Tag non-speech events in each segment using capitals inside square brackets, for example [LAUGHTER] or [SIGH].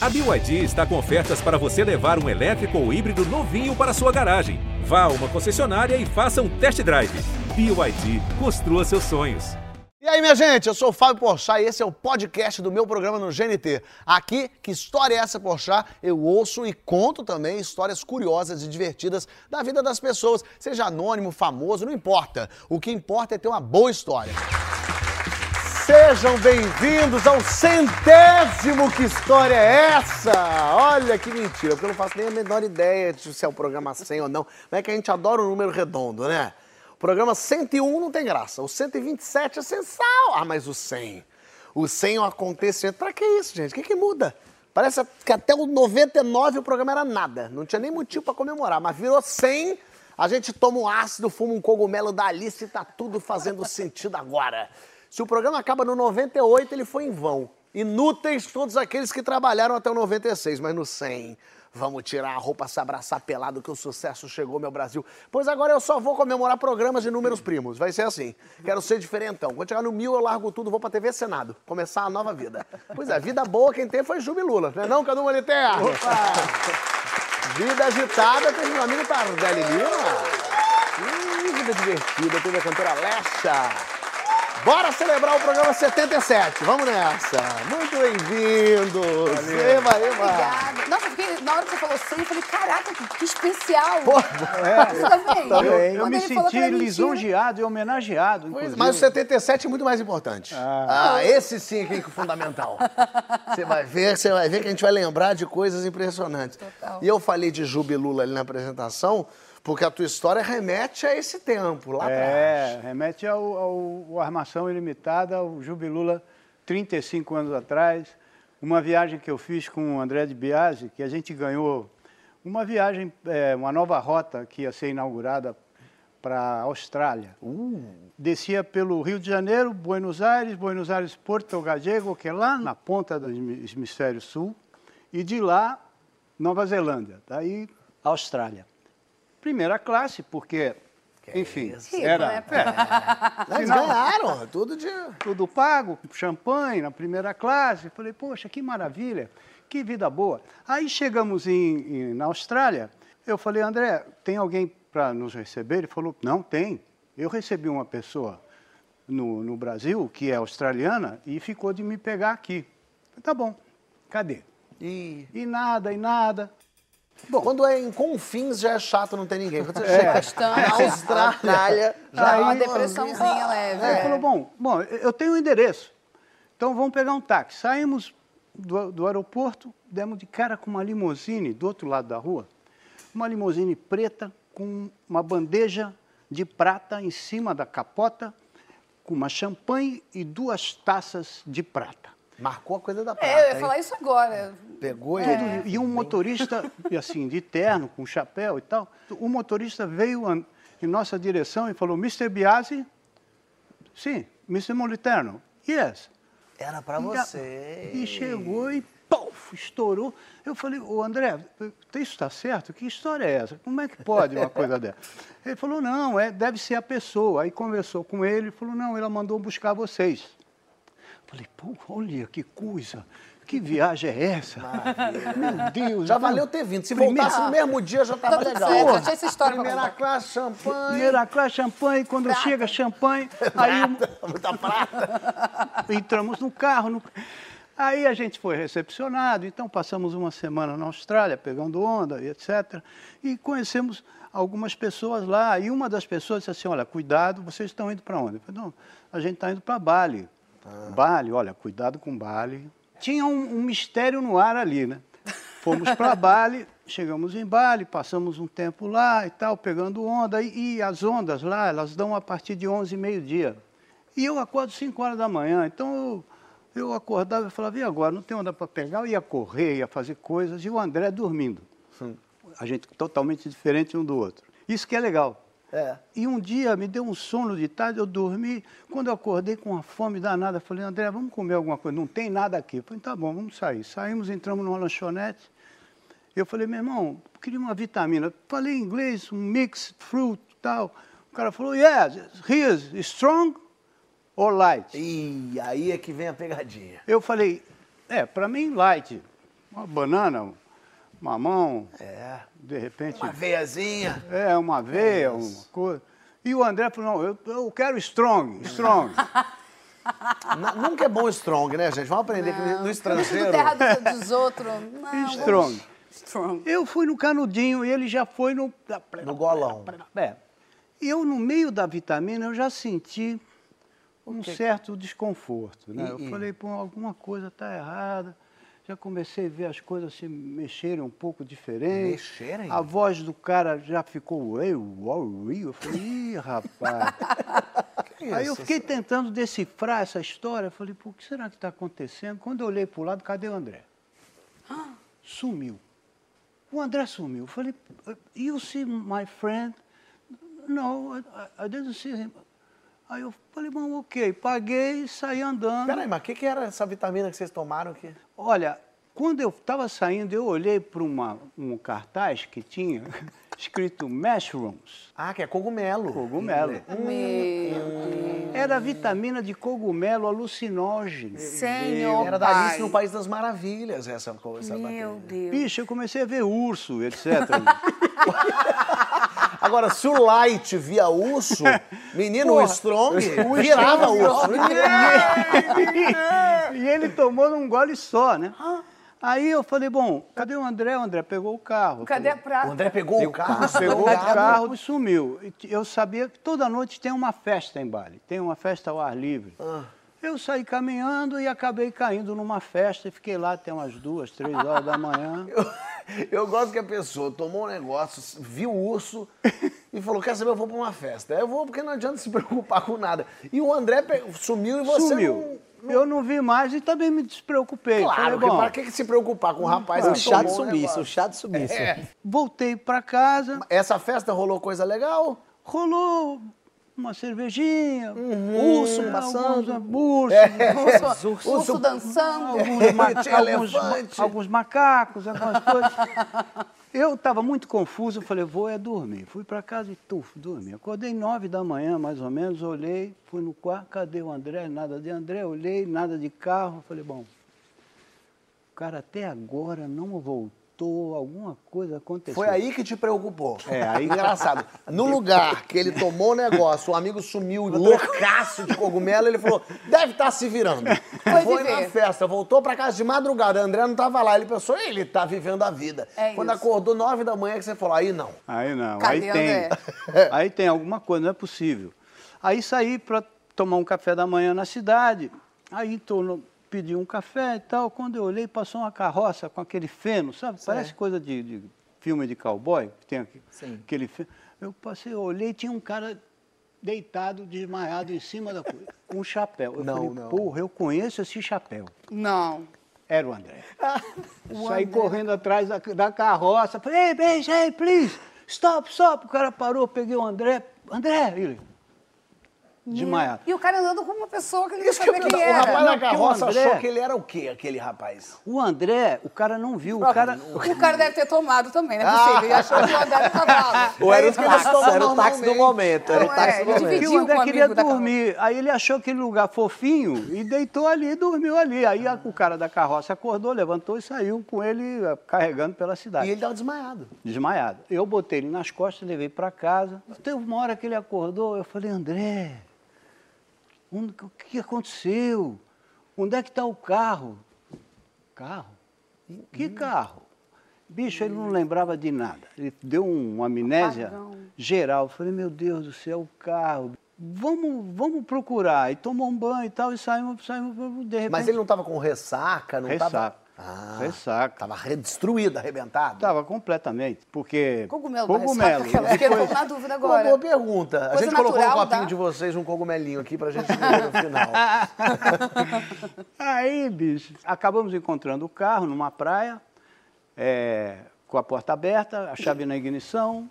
A BYD está com ofertas para você levar um elétrico ou híbrido novinho para sua garagem. Vá a uma concessionária e faça um test drive. BYD, construa seus sonhos. E aí, minha gente, eu sou o Fábio Porchat e esse é o podcast do meu programa no GNT. Aqui, que história é essa, Porchat? Eu ouço e conto também histórias curiosas e divertidas da vida das pessoas, seja anônimo, famoso, não importa. O que importa é ter uma boa história. Sejam bem-vindos ao centésimo Que História é Essa? Olha que mentira, porque eu não faço nem a menor ideia de se é o programa 100 ou não. Não é que a gente adora o número redondo, né? O programa 101 não tem graça, o 127 é sensacional. Ah, mas o 100, o 100 é um acontecimento. Pra que isso, gente? O que, que muda? Parece que até o 99 o programa era nada, não tinha nem motivo pra comemorar, mas virou 100, a gente toma um ácido, fuma um cogumelo da Alice e tá tudo fazendo sentido agora. Se o programa acaba no 98, ele foi em vão. Inúteis todos aqueles que trabalharam até o 96, mas no 100, vamos tirar a roupa, se abraçar pelado que o sucesso chegou, meu Brasil. Pois agora eu só vou comemorar programas de números primos, vai ser assim. Quero ser diferentão. Quando chegar no mil, eu largo tudo, vou pra TV Senado, começar a nova vida. Pois é, vida boa quem tem foi Jubilula, não é não, Cadu Moliterno? Vida agitada, teve meu amigo Tardelli Lima. Hum, vida divertida, teve a cantora Lecha. Bora celebrar o programa 77. Vamos nessa. Muito bem-vindos. Eva, Eva. Obrigada. Nossa, eu fiquei, na hora que você falou 100, eu falei, caraca, que, que especial. Pô, [LAUGHS] Você também? Também. Eu, eu me senti lisonjeado e homenageado, inclusive. Mas o 77 é muito mais importante. Ah, esse sim que é fundamental. [LAUGHS] Você vai ver, você vai ver que a gente vai lembrar de coisas impressionantes. Total. E eu falei de Jubilula ali na apresentação, porque a tua história remete a esse tempo, lá atrás. É, remete ao, ao, ao Armação Ilimitada, ao Jubilula, 35 anos atrás. Uma viagem que eu fiz com o André de Biasi, que a gente ganhou uma viagem, é, uma nova rota que ia ser inaugurada para a Austrália. Descia pelo Rio de Janeiro, Buenos Aires, Buenos Aires, Porto Gallego, que é lá na ponta do hemi- hemisfério sul, e de lá, Nova Zelândia, daí Austrália. Primeira classe, porque, enfim, isso? Rico, era né? Eles Não. ganharam, tudo de... tudo pago, champanhe na primeira classe. Falei, poxa, que maravilha, que vida boa. Aí chegamos em, em- na Austrália, eu falei, André, tem alguém para nos receber? Ele falou, não, tem. Eu recebi uma pessoa no, no Brasil, que é australiana, e ficou de me pegar aqui. Falei, tá bom, cadê? E... E nada, e nada. Bom, quando é em confins já é chato não ter ninguém. Quando você chega Bastante. na Austrália, já é uma depressãozinha leve. Aí ele é. falou, bom, bom, eu tenho o endereço. Então vamos pegar um táxi. Saímos do, do aeroporto, demos de cara com uma limusine do outro lado da rua. Uma limusine preta com uma bandeja de prata em cima da capota, com uma champanhe e duas taças de prata. marcou a coisa da prata. É, eu ia hein? falar isso agora. Pegou ele. E um motorista, e assim, de terno, com chapéu e tal. O motorista veio em nossa direção e falou, Mr. Biasi? Sim, Mr. Moliterno. Yes. Era pra E a- você. E chegou e puf, estourou. Eu falei, ô André, isso está certo? Que história é essa? Como é que pode uma coisa dessa? [LAUGHS] Ele falou, não, é, deve ser a pessoa. Aí conversou com ele e falou, não, ela mandou buscar vocês. Falei, pô, olha que coisa, que viagem é essa? Meu Deus. Já valeu ter vindo. Se primeiro- voltasse no mesmo dia, já tava tudo legal. certo, tinha essa história Primeira classe, champanhe. Primeira classe, champanhe, quando chega champanhe, aí o- Muita prata. [LAUGHS] entramos no carro. no- Aí a gente foi recepcionado, então passamos uma semana na Austrália, pegando onda e etc. E conhecemos algumas pessoas lá. E uma das pessoas disse assim: Olha, cuidado, vocês estão indo para onde? Eu falei: Não, a gente está indo para Bali. Bali, olha, cuidado com Bali. Tinha um, um mistério no ar ali, né? Fomos para [LAUGHS] Bali, chegamos em Bali, passamos um tempo lá e tal, pegando onda. E, e as ondas lá, elas dão a partir de 11 e meio-dia. E eu acordo 5 horas da manhã, então eu, eu acordava e falava, e agora? Não tem onda para pegar? Eu ia correr, ia fazer coisas, e o André dormindo. A gente totalmente diferente um do outro. Isso que é legal. É. E um dia me deu um sono de tarde, eu dormi. Quando eu acordei com uma fome danada, falei, André, vamos comer alguma coisa? Não tem nada aqui. Eu falei, tá bom, vamos sair. Saímos, entramos numa lanchonete. Eu falei, meu irmão, queria uma vitamina. Falei em inglês, um mix, fruit e tal. O cara falou, yes, here's strong or light? E aí é que vem a pegadinha. Eu falei, é, para mim light. uma banana, mamão, É. de repente. Uma veiazinha. É, uma veia, uma coisa. E o André falou, não, eu, eu quero strong, strong. [LAUGHS] Nunca é bom strong, né, gente? Vamos aprender que no estrangeiro. terra dos, dos [LAUGHS] outros. Não, strong. vamos- Strong. Eu fui no canudinho e ele já foi no... No golão. É. E eu, no meio da vitamina, eu já senti um certo desconforto. Né? E- eu e- falei, pô, alguma coisa está errada. Já comecei a ver as coisas se mexerem um pouco diferente. Mexerem? A voz do cara já ficou, eu, uau, eu falei, ih, rapaz. [LAUGHS] Aí eu fiquei tentando decifrar essa história. Eu Falei, pô, o que será que está acontecendo? Quando eu olhei para o lado, cadê o André? [GASPS] Sumiu. O André sumiu. Eu falei, you see my friend? No, I, I didn't see him. Aí eu falei, bom, ok. Paguei e saí andando. Peraí, mas o que, que era essa vitamina que vocês tomaram aqui? Olha, quando eu estava saindo, eu olhei para um cartaz que tinha [LAUGHS] escrito mushrooms, Ah, que é cogumelo. cogumelo. Meu Deus. Era vitamina de cogumelo alucinógeno. Senhor Era da. Alice no País das Maravilhas, essa coisa. Meu. Deus. Bicho, eu comecei a ver urso, etc. [LAUGHS] Agora, se o Light via urso, [LAUGHS] menino, o Porra. Strong virava urso. [LAUGHS] e ele tomou num gole só, né? Aí eu falei, bom, cadê o André? O André pegou o carro. Cadê a falei, O prata? André pegou o carro, Pegou o carro e sumiu. Eu sabia que toda noite tem uma festa em Bali, tem uma festa ao ar livre. Ah. Eu saí caminhando e acabei caindo numa festa e fiquei lá até umas duas, três horas da manhã. [LAUGHS] Eu, gosto que a pessoa tomou um negócio, viu o urso [LAUGHS] e falou: Quer saber, eu vou pra uma festa. Eu vou porque não adianta se preocupar com nada. E o André sumiu e você. Sumiu. Não, Eu não vi mais e também me despreocupei. Claro, Falei, para que que se preocupar com o rapaz O que chá de tomou um sumiço, negócio? o chá de sumiço. É. voltei para casa, Essa festa rolou coisa legal? rolou uma cervejinha, urso alguns- passando. [LAUGHS] urso, Urso, urso dançando. alguns, ma- [LAUGHS] alguns, alguns macacos, algumas coisas. Eu estava muito confuso, falei, vou é dormir. Fui para casa e tuf, dormi. Acordei nove da manhã, mais ou menos, olhei, fui no quarto, cadê o André? Nada de André, olhei, nada de carro. Falei, bom, o cara até agora não voltou, alguma coisa aconteceu. Foi aí que te preocupou. É, aí- [LAUGHS] Engraçado. No lugar que ele tomou o negócio, o amigo sumiu, loucaço de cogumelo, ele falou: deve estar se virando. Foi Foi na festa, voltou pra casa de madrugada. André não tava lá. Ele pensou: ele tá vivendo a vida. É Quando isso. acordou nove da manhã, que você falou: aí não. Aí não, Cadê aí tem. André? [LAUGHS] Aí tem alguma coisa, não é possível. Aí saí para tomar um café da manhã na cidade. Aí tô no- pedi um café e tal. Quando eu olhei, passou uma carroça com aquele feno, sabe? Parece coisa de, de filme de cowboy, que tem aqui- Sim. aquele feno. Eu passei, eu olhei, tinha um cara deitado, desmaiado em cima da coisa, com um chapéu. Eu Não, falei, não. porra, eu conheço esse chapéu. Não. Era o André. [LAUGHS] Saí correndo atrás da, da carroça. Falei, hey, bitch, hey, please, stop, stop. O cara parou, peguei o André. André, ele. Desmaiado. E o cara andando com uma pessoa que ele não Isso que sabia quem o era. rapaz Não, da o carroça André- achou que ele era o quê, aquele rapaz? O André, o cara não viu. O cara. O cara deve ter tomado também, não é possível. Ele achou que o André o cavalo. [LAUGHS] Ou era É o isso que táxi, tomam era o táxi do momento, era o táxi é, do momento. Dividiu o André o queria dormir. Aí ele achou aquele lugar fofinho e deitou ali e dormiu ali. Aí a- o cara da carroça acordou, levantou e saiu com ele eh, carregando pela cidade. E ele tava desmaiado. desmaiado. Eu botei ele nas costas, levei para casa. Teve uma hora que ele acordou, eu falei, André, o que aconteceu? Onde é que está o carro? Carro? Que carro? Bicho, ele não lembrava de nada. Ele deu um- uma amnésia geral. Eu falei, meu Deus do céu, o carro. Vamos, vamos procurar. E tomou um banho e tal, e saímos, saímos de repente. Mas ele não tava com ressaca, não tava. Ressaca. Ah, Ressaca. Tava re- destruído, arrebentado. Estava completamente, porque... Cogumelo, da cogumelo. ressaca, aquela- pouco na dúvida Uma agora. boa pergunta. A Coisa gente colocou no copinho dá? de vocês um cogumelinho aqui pra gente ver no final. [LAUGHS] Aí, bicho, acabamos encontrando o carro numa praia, é, com a porta aberta, a chave na ignição.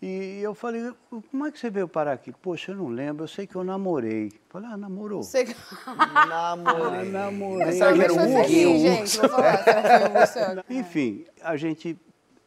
E eu falei, como é que você veio parar aqui? Poxa, eu não lembro, eu sei que eu namorei. Falei, ah, namorou. Sei que... [LAUGHS] Namorei. namorei. Será que era um urso? gente. Vou falar, você? [LAUGHS] Enfim, a gente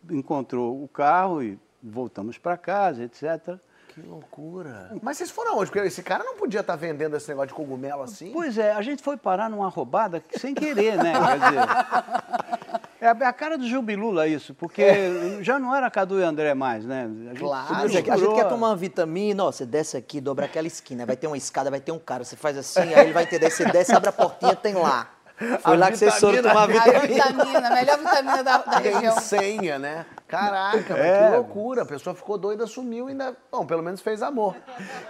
encontrou o carro e voltamos para casa, etc. Que loucura. Mas vocês foram onde? Porque esse cara não podia estar vendendo esse negócio de cogumelo assim. Pois é, a gente foi parar numa roubada sem querer, né? Quer dizer, É a, é a cara do Jubilula isso, porque [LAUGHS] já não era Cadu e André mais, né? A gente Claro. Jack, a gente quer tomar uma vitamina, ó, você desce aqui, dobra aquela esquina, vai ter uma escada, vai ter um cara, você faz assim, aí ele vai entender, você desce, abre a portinha, tem lá. [LAUGHS] Foi A lá que vocês foram vitamina. tomar A vitamina. vitamina, a melhor vitamina da, da Tem região. senha, né? Caraca, É. que loucura. A pessoa ficou doida, sumiu e ainda. Bom, pelo menos fez amor.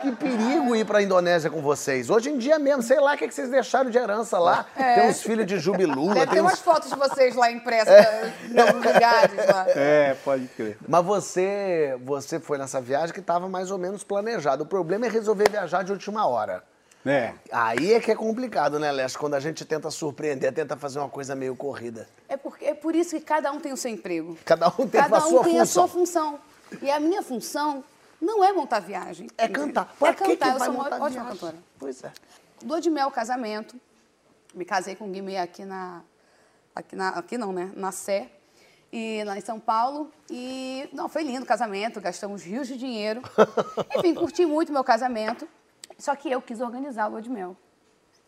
Que perigo ir pra Indonésia com vocês. Hoje em dia mesmo, sei lá o que que vocês deixaram de herança lá. Tem uns filhos de Jubilula, Deve tem ter uns umas fotos de vocês lá impressas em alguns lugares lá. É, pode crer. Mas você, você foi nessa viagem que estava mais ou menos planejado. O problema é resolver viajar de última hora. É. Aí é que é complicado, né, Leste? Quando a gente tenta surpreender, tenta fazer uma coisa meio corrida. É, porque, é por isso que cada um tem o seu emprego. Cada um tem Cada a um sua tem função. a sua função. E a minha função não é montar viagem. É entendeu? cantar. É Pra que que cantar. Eu vai sou uma ótima viagem? cantora. Pois é. Lua de mel, casamento. Me casei com o Guimê aqui na... Aqui, na, aqui não, né? Na Sé. E lá em São Paulo. E, não, foi lindo o casamento. Gastamos rios de dinheiro. [LAUGHS] Enfim, curti muito meu casamento. Só que eu quis organizar a lua de mel.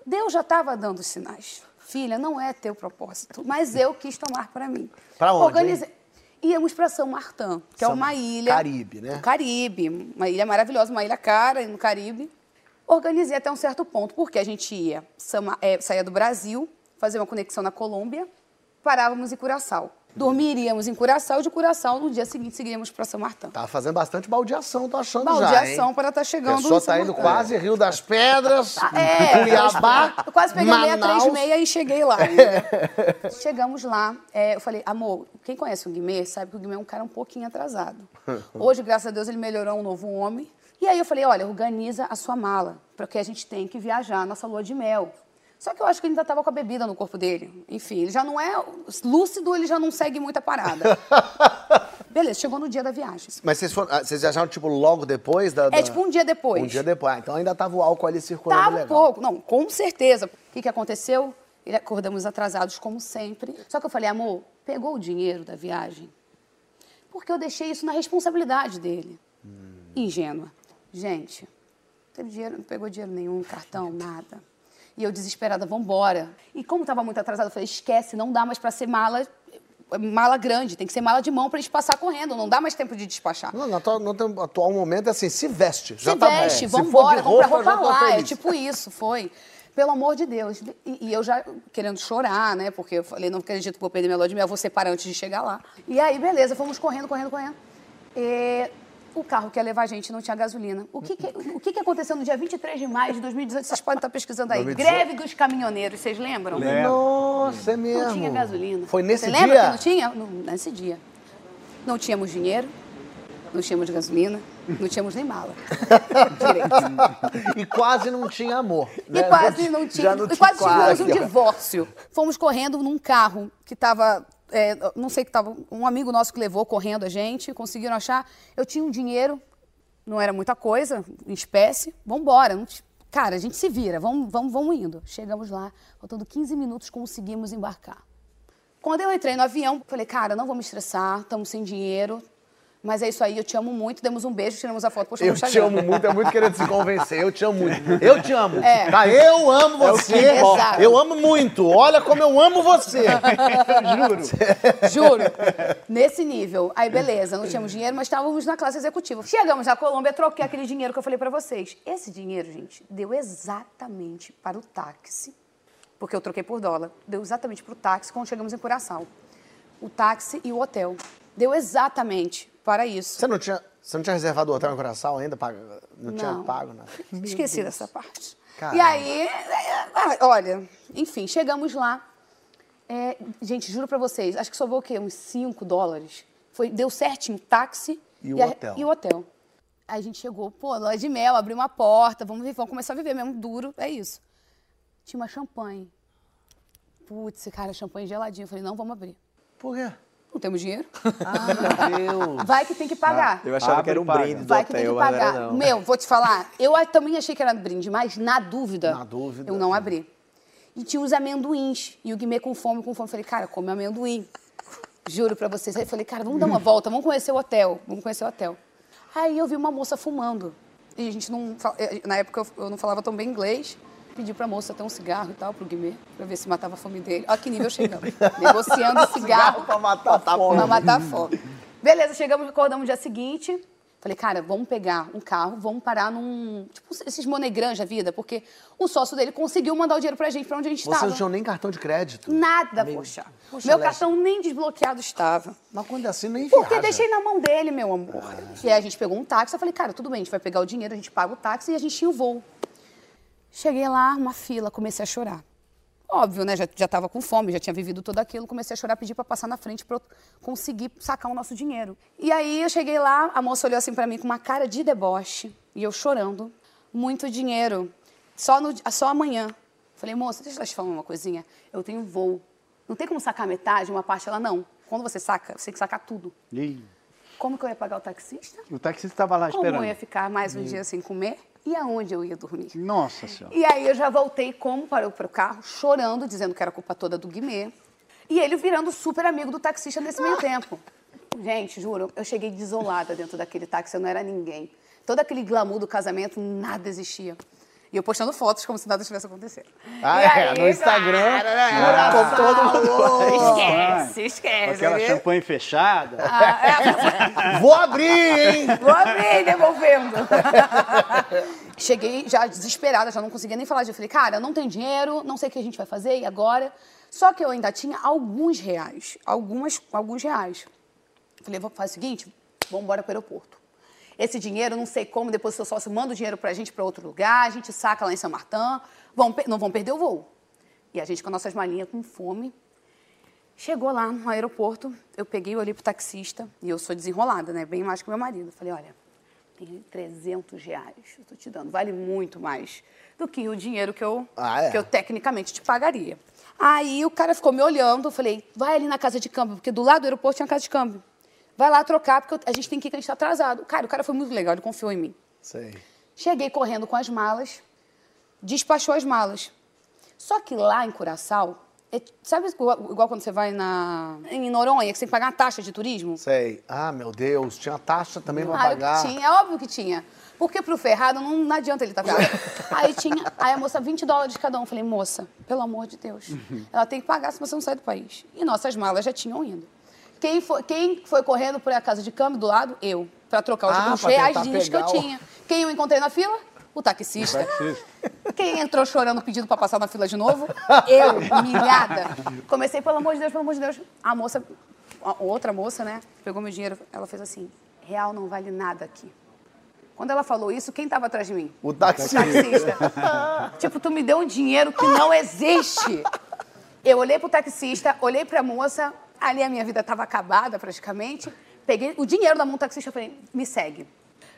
Deus já estava dando sinais. Filha, não é teu propósito, mas eu quis tomar para mim. Pra onde, Organizei. Íamos para São Martin, que São- é uma ilha. Caribe, né? do Caribe, uma ilha maravilhosa, uma ilha cara no Caribe. Organizei até um certo ponto, porque a gente ia, é, saía do Brasil, fazer uma conexão na Colômbia, parávamos em Curaçao. Dormiríamos em Curaçao e de Curaçao no dia seguinte seguiríamos para São Martin. Tá fazendo bastante baldeação, tô achando já, hein? Baldeação para estar chegando A pessoa São tá indo quase Rio das Pedras, [LAUGHS] É, Cuiabá, Eu quase peguei Manaus. 636 e cheguei lá. né? [LAUGHS] Chegamos lá, é, eu falei, amor, quem conhece o Guimê sabe que o Guimê é um cara um pouquinho atrasado. [LAUGHS] Hoje, graças a Deus, ele melhorou um novo homem. E aí eu falei, olha, organiza a sua mala, porque a gente tem que viajar, nossa lua de mel. Só que eu acho que ele ainda estava com a bebida no corpo dele. Enfim, ele já não é lúcido, ele já não segue muita parada. [LAUGHS] Beleza, chegou no dia da viagem. Mas vocês, foram, ah, vocês viajaram, tipo, logo depois da... É da- tipo um dia depois. Um dia depois. Ah, então ainda tava o álcool ali circulando Tava legal. pouco, não, com certeza. O que, que aconteceu? Ele- Acordamos atrasados, como sempre. Só que eu falei, amor, pegou o dinheiro da viagem? Porque eu deixei isso na responsabilidade dele. Ingênua. Gente, não teve dinheiro, não pegou dinheiro nenhum, cartão, nada. E eu desesperada, vambora. E como estava muito atrasada, eu falei, esquece, não dá mais para ser mala, mala grande, tem que ser mala de mão para gente passar correndo, não dá mais tempo de despachar. Não, no atual, no atual momento é assim, se veste. já Se tá veste. Se de embora, compra roupa, já roupa tô lá. É tipo isso, foi. Pelo amor de Deus. E, e eu já querendo chorar, né? Porque eu falei, não acredito que vou perder minha lua de mel, vou separar antes de chegar lá. E aí, beleza, fomos correndo, correndo, correndo. E o carro que ia levar a gente não tinha gasolina. O que, que- o que, que aconteceu no dia 23 de maio de 2018? Vocês podem estar pesquisando aí. 2018. Greve dos caminhoneiros, vocês lembram? Nossa, é mesmo. Não tinha gasolina. Foi nesse Você dia? lembra que não tinha? Não, nesse dia. Não tínhamos dinheiro, não tínhamos gasolina, não tínhamos nem mala. Direito. E quase não tinha amor. E né? quase Já não ti- tinha. já não e quase tivemos um quase. divórcio. Fomos correndo num carro que estava. Não sei que estava. Um amigo nosso que levou correndo a gente, conseguiram achar. Eu tinha um dinheiro, não era muita coisa, em espécie. Vamos embora. Cara, a gente se vira, vamos, vamos, vamos indo. Chegamos lá, faltando 15 minutos, conseguimos embarcar. Quando eu entrei no avião, falei, cara, não vou me estressar, estamos sem dinheiro. Mas é isso aí, eu te amo muito. Demos um beijo, tiramos a foto, postamos Eu te amo muito, é muito querendo se convencer. Eu te amo muito. [LAUGHS] Eu te amo. É. Tá? Eu amo você. Exato. Eu amo muito. Olha como eu amo você. [LAUGHS] Juro. Nesse nível. Aí, beleza, não tínhamos dinheiro, mas estávamos na classe executiva. Chegamos na Colômbia, troquei aquele dinheiro que eu falei pra vocês. Esse dinheiro, gente, deu exatamente para o táxi. Porque eu troquei por dólar. Deu exatamente para o táxi quando chegamos em Curaçao. O táxi e o hotel. Deu exatamente para isso. Você não tinha, você não tinha reservado o hotel em Coração ainda? Pago- Não, tinha Não. pago, nada. [LAUGHS] Esqueci dessa parte. Caramba. E aí, ah, olha, enfim, chegamos lá. É, gente, juro pra vocês, acho que sobrou o quê? Uns 5 dólares. Foi, deu certinho, táxi E o a- hotel. E o hotel. Aí a gente chegou, pô, loja de mel, abriu uma porta, vamos viver, vamos começar a viver mesmo, duro, é isso. Tinha uma champanhe. Putz, cara, champanhe geladinho. Eu falei, não, vamos abrir. Por quê? Não temos dinheiro. Ah, [LAUGHS] meu Deus. Vai que tem que pagar. Eu achava Abre que era um paga. brinde do Vai que tem que hotel, mas não pagar. não. Meu, vou te falar, eu também achei que era brinde, mas na dúvida, Na dúvida. eu não abri. E tinha os amendoins. E o Guimê com fome, com fome. Falei, cara, come amendoim. Juro pra vocês. Aí eu falei, cara, vamos dar uma [LAUGHS] volta, vamos conhecer o hotel. Vamos conhecer o hotel. Aí eu vi uma moça fumando. E a gente não. eh, Na época eu não falava tão bem inglês. Pedi pra moça ter um cigarro e tal, pro Guimê, pra ver se matava a fome dele. Olha que nível chegamos. [LAUGHS] Negociando cigarro pra matar a fome. pra matar a fome. Beleza, chegamos, acordamos no dia seguinte. Falei, cara, vamos pegar um carro, vamos parar num. Tipo, esses monegrãs da vida, porque o sócio dele conseguiu mandar o dinheiro pra gente, pra onde a gente Vocês estava. não tinham nem cartão de crédito. Nada, poxa. Poxa, Meu Leste. cartão nem desbloqueado estava. Mas quando é assim, nem Porque viaja. deixei na mão dele, meu amor. E aí a gente pegou um táxi, eu falei, cara, tudo bem, a gente vai pegar o dinheiro, a gente paga o táxi e a gente tinha o voo. Cheguei lá, uma fila, comecei a chorar. Óbvio, né? Já, já tava com fome, já tinha vivido tudo aquilo, comecei a chorar, pedi para passar na frente para eu conseguir sacar o nosso dinheiro. E aí eu cheguei lá, a moça olhou assim para mim com uma cara de deboche, e eu chorando. Muito dinheiro. Só, no, só amanhã. Falei, moça, deixa eu te falar uma coisinha. Eu tenho voo. Não tem como sacar metade, uma parte? Ela, não. Quando você saca, você tem que sacar tudo. Ih, Como que eu ia pagar o taxista? o taxista estava lá Como esperando. eu ia ficar mais um dia sem comer? E aonde eu ia dormir? Nossa senhora. E aí eu já voltei como para o carro, chorando, dizendo que era culpa toda do Guimê. E ele virando super amigo do taxista nesse meio tempo. Gente, juro, eu cheguei desolada dentro daquele táxi, eu não era ninguém. Todo aquele glamour do casamento, nada existia. E eu postando fotos como se nada tivesse acontecido. Ah, E é, no Instagram, claro, com todo mundo. Esquece, Com esquece. aquela né? champanhe fechada. Ah, é, [LAUGHS] Vou abrir, hein? Vou abrir devolvendo. [LAUGHS] Cheguei já desesperada, já não conseguia nem falar. Eu falei, cara, não tem dinheiro, não sei o que a gente vai fazer, e agora? Só que eu ainda tinha alguns reais, algumas, alguns reais. Falei, vou fazer o seguinte, vamos embora para o aeroporto. Esse dinheiro, não sei como, depois o seu sócio manda o dinheiro para a gente para outro lugar, a gente saca lá em São Martin, vão, não vão perder o voo. E a gente com nossas malinhas com fome, Chegou lá no aeroporto, eu peguei, olhei pro taxista, e eu sou desenrolada, né? Bem mais que meu marido. Falei, olha, tem 300 reais, eu tô te dando, vale muito mais do que o dinheiro que eu, Ah, é? que eu tecnicamente te pagaria. Aí o cara ficou me olhando, eu falei, vai ali na casa de câmbio, porque do lado do aeroporto tinha casa de câmbio. Vai lá trocar, porque a gente tem que ir, que a gente tá atrasado. Cara, o cara foi muito legal, ele confiou em mim. Sei. Cheguei correndo com as malas, despachou as malas. Só que lá em Curaçao, é- sabe igual, igual quando você vai na, em Noronha, que você tem que pagar uma taxa de turismo? Sei. Ah, meu Deus, tinha taxa também pra Ah, pagar. tinha, é óbvio que tinha. Porque pro ferrado não, não adianta ele estar tá [LAUGHS] Aí tinha, aí a moça, 20 dólares cada um. Falei, moça, pelo amor de Deus, ela tem que pagar se você não sai do país. E nossas malas já tinham ido. Quem foi, quem foi correndo por a casa de câmbio do lado? Eu. Pra trocar os, Ah, reais tentar que eu o- tinha. Quem eu encontrei na fila? O taxista. Quem entrou chorando pedindo pra passar na fila de novo? [LAUGHS] Eu, humilhada. Comecei, pelo amor de Deus, pelo amor de Deus. A moça, a outra moça, né, pegou meu dinheiro, ela fez assim: real não vale nada aqui. Quando ela falou isso, quem estava atrás de mim? O O taxista. taxista. tipo, tu me deu um dinheiro que não existe. Eu olhei pro taxista, olhei pra moça, ali a minha vida estava acabada praticamente. Peguei o dinheiro da mão taxista e falei, me segue.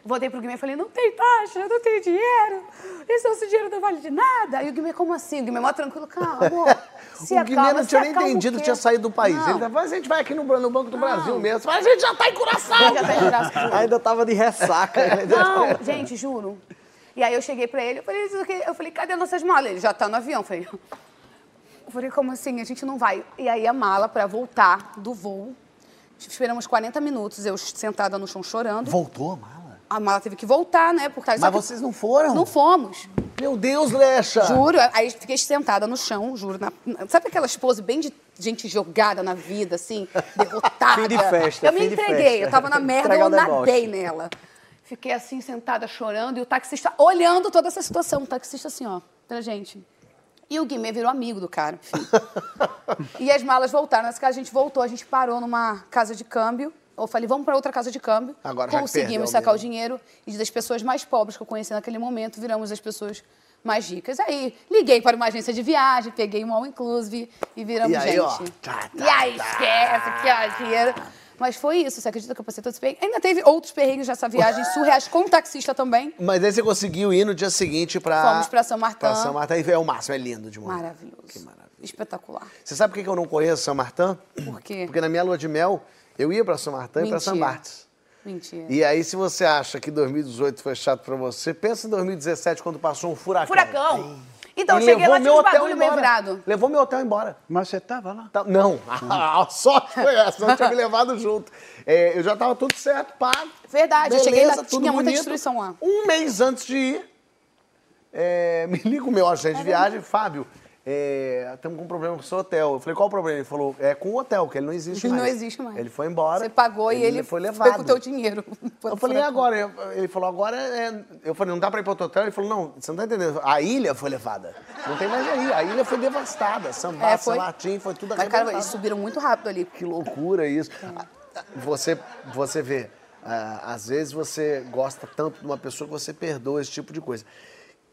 Voltei pro Guimê e falei, não tem taxa, eu não tenho dinheiro. Esse nosso dinheiro não vale de nada. Aí o Guimê, como assim? O Guimê, mó tranquilo, calma, amor. [LAUGHS] Se o Guimê acalma, não se tinha nem entendido que tinha saído do país. Não. Ele falou, a gente vai aqui no, no Banco do Brasil Não. mesmo. Mas a gente já tá em Curaçao. Já tá em Curaçao. [LAUGHS] Ainda tava de ressaca. Não, gente, juro. E aí eu cheguei pra ele, eu falei, eu falei, cadê nossas malas? Ele já tá no avião. Eu falei, eu falei, como assim? A gente não vai. E aí a mala pra voltar do voo. Esperamos 40 minutos, eu sentada no chão chorando. Voltou a mala? A mala teve que voltar, né? Porque, só Mas vocês não foram? Não fomos. Meu Deus, Lecha. Juro. Aí fiquei sentada no chão, juro. na- sabe aquelas poses bem de gente jogada na vida, assim? [LAUGHS] Derrotada. Fim de festa, Eu me entreguei. Eu tava na [LAUGHS] merda, eu nadei nela. Fiquei assim, sentada, chorando. E o taxista olhando toda essa situação. O taxista assim, ó, pra gente. E o Guimê virou amigo do cara. e as malas voltaram. Nessa casa a gente voltou, a gente parou numa casa de câmbio. Eu falei, vamos para outra casa de câmbio. Agora Conseguimos sacar o dinheiro. E das pessoas mais pobres que eu conheci naquele momento, viramos as pessoas mais ricas. Aí, liguei para uma agência de viagem, peguei um all inclusive e viramos E aí, gente. ó, tá, e aí, esquece que ó, dinheiro. Mas foi isso, você acredita que eu passei todo esse perrengue? Ainda teve outros perrengues nessa viagem [LAUGHS] surreais com o taxista também. Mas aí você conseguiu ir no dia seguinte pra... Fomos pra São Martin. Pra São Martin. E é o máximo, é lindo de morar. Maravilhoso. Que maravilha. Espetacular. Você sabe por que eu não conheço São Martin? Por quê? Porque na minha lua de mel, eu ia pra São Martin e pra São. Bartes. Mentira. E aí, se você acha que 2018 foi chato pra você, pensa em 2017, quando passou um furacão. Furacão! Então, E eu cheguei levou lá, tinha meu uns hotel bagulho meio embora. virado. Levou meu hotel embora. Mas você tava lá? Tá- Não, [LAUGHS] a sorte foi essa, não tinha me levado junto. É, eu já tava tudo certo, pago. Verdade, eu cheguei lá, tudo tinha muita bonito. destruição lá. Um mês antes de ir, é, [LAUGHS] me liga o meu agente de viagem, Fábio, é, estamos com um problema com o seu hotel. Eu falei, qual o problema? Ele falou, é com o hotel, que ele não existe [LAUGHS] Não mais. existe mais. Ele foi embora. Você pagou e ele foi foi levado. com o teu dinheiro. [LAUGHS] Eu falei, e agora? Ele falou, agora é. Eu falei, não dá pra ir pro outro hotel? Ele falou, não, você não tá entendendo. A ilha foi levada. Não tem mais aí. A ilha foi devastada. Sambá, É, foi. Salatim, foi tudo Mas, cara, eles subiram muito rápido ali. Que loucura isso. Você, você vê, às vezes você gosta tanto de uma pessoa que você perdoa esse tipo de coisa.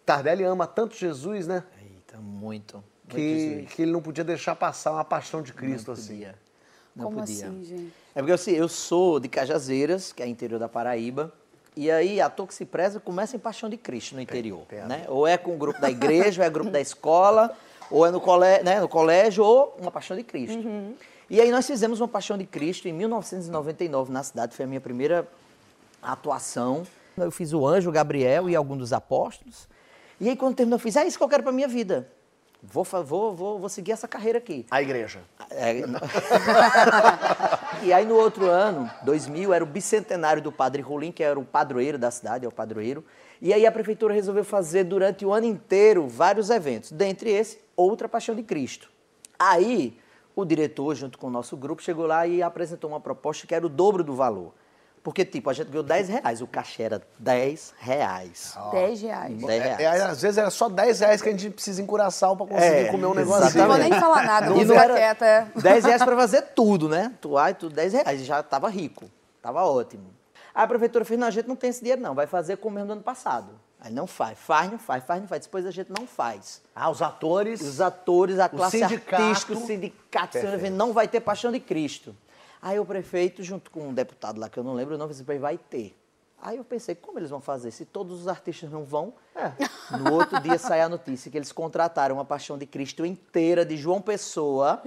Tardelli ama tanto Jesus, né? Eita, muito. muito Que, que ele não podia deixar passar uma paixão de Cristo não assim. podia. Não Como podia. assim, gente? É porque assim, eu sou de Cajazeiras, que é interior da Paraíba, e aí a que se preza começa em Paixão de Cristo no interior. tem a né? Ou é com o grupo da igreja, [LAUGHS] ou é grupo da escola, ou é no, colé né, no colégio, ou uma Paixão de Cristo. E aí nós fizemos uma Paixão de Cristo em 1999 na cidade, foi a minha primeira atuação. Eu fiz o Anjo Gabriel e algum dos apóstolos. E aí quando terminou, eu fiz, é isso que eu quero para minha vida. Vou, vou, vou, vou seguir essa carreira aqui. A igreja. É, não. [LAUGHS] e aí no outro ano, 2000, era o bicentenário do Padre Rolim, que era o padroeiro da cidade, é o padroeiro. E aí a prefeitura resolveu fazer durante o ano inteiro vários eventos, dentre esse, Outra Paixão de Cristo. Aí o diretor, junto com o nosso grupo, chegou lá e apresentou uma proposta que era o dobro do valor. Porque, tipo, a gente ganhou 10 reais, o cachê era 10 reais. 10 reais. 10 reais. É, é, às vezes era só 10 reais que a gente precisa em Curaçao pra conseguir É, comer um Não negocinho. vou nem falar nada, vou não ficar quieta. é. 10 reais para [LAUGHS] fazer tudo, né? Toalha, tudo, 10 reais. E já tava rico. Tava ótimo. Aí a prefeitura fez, não, a gente não tem esse dinheiro não, vai fazer como mesmo do ano passado. Aí não faz, faz, não faz, faz, não faz. Depois a gente não faz. Ah, os atores. Os atores, a classe sindicato. artística, o sindicato, não vai ter Paixão de Cristo. Aí o prefeito, junto com um deputado lá, que eu não lembro o nome, disse, vai ter. Aí eu pensei, como eles vão fazer? Se todos os artistas não vão, [LAUGHS] no outro dia sai a notícia que eles contrataram uma Paixão de Cristo inteira de João Pessoa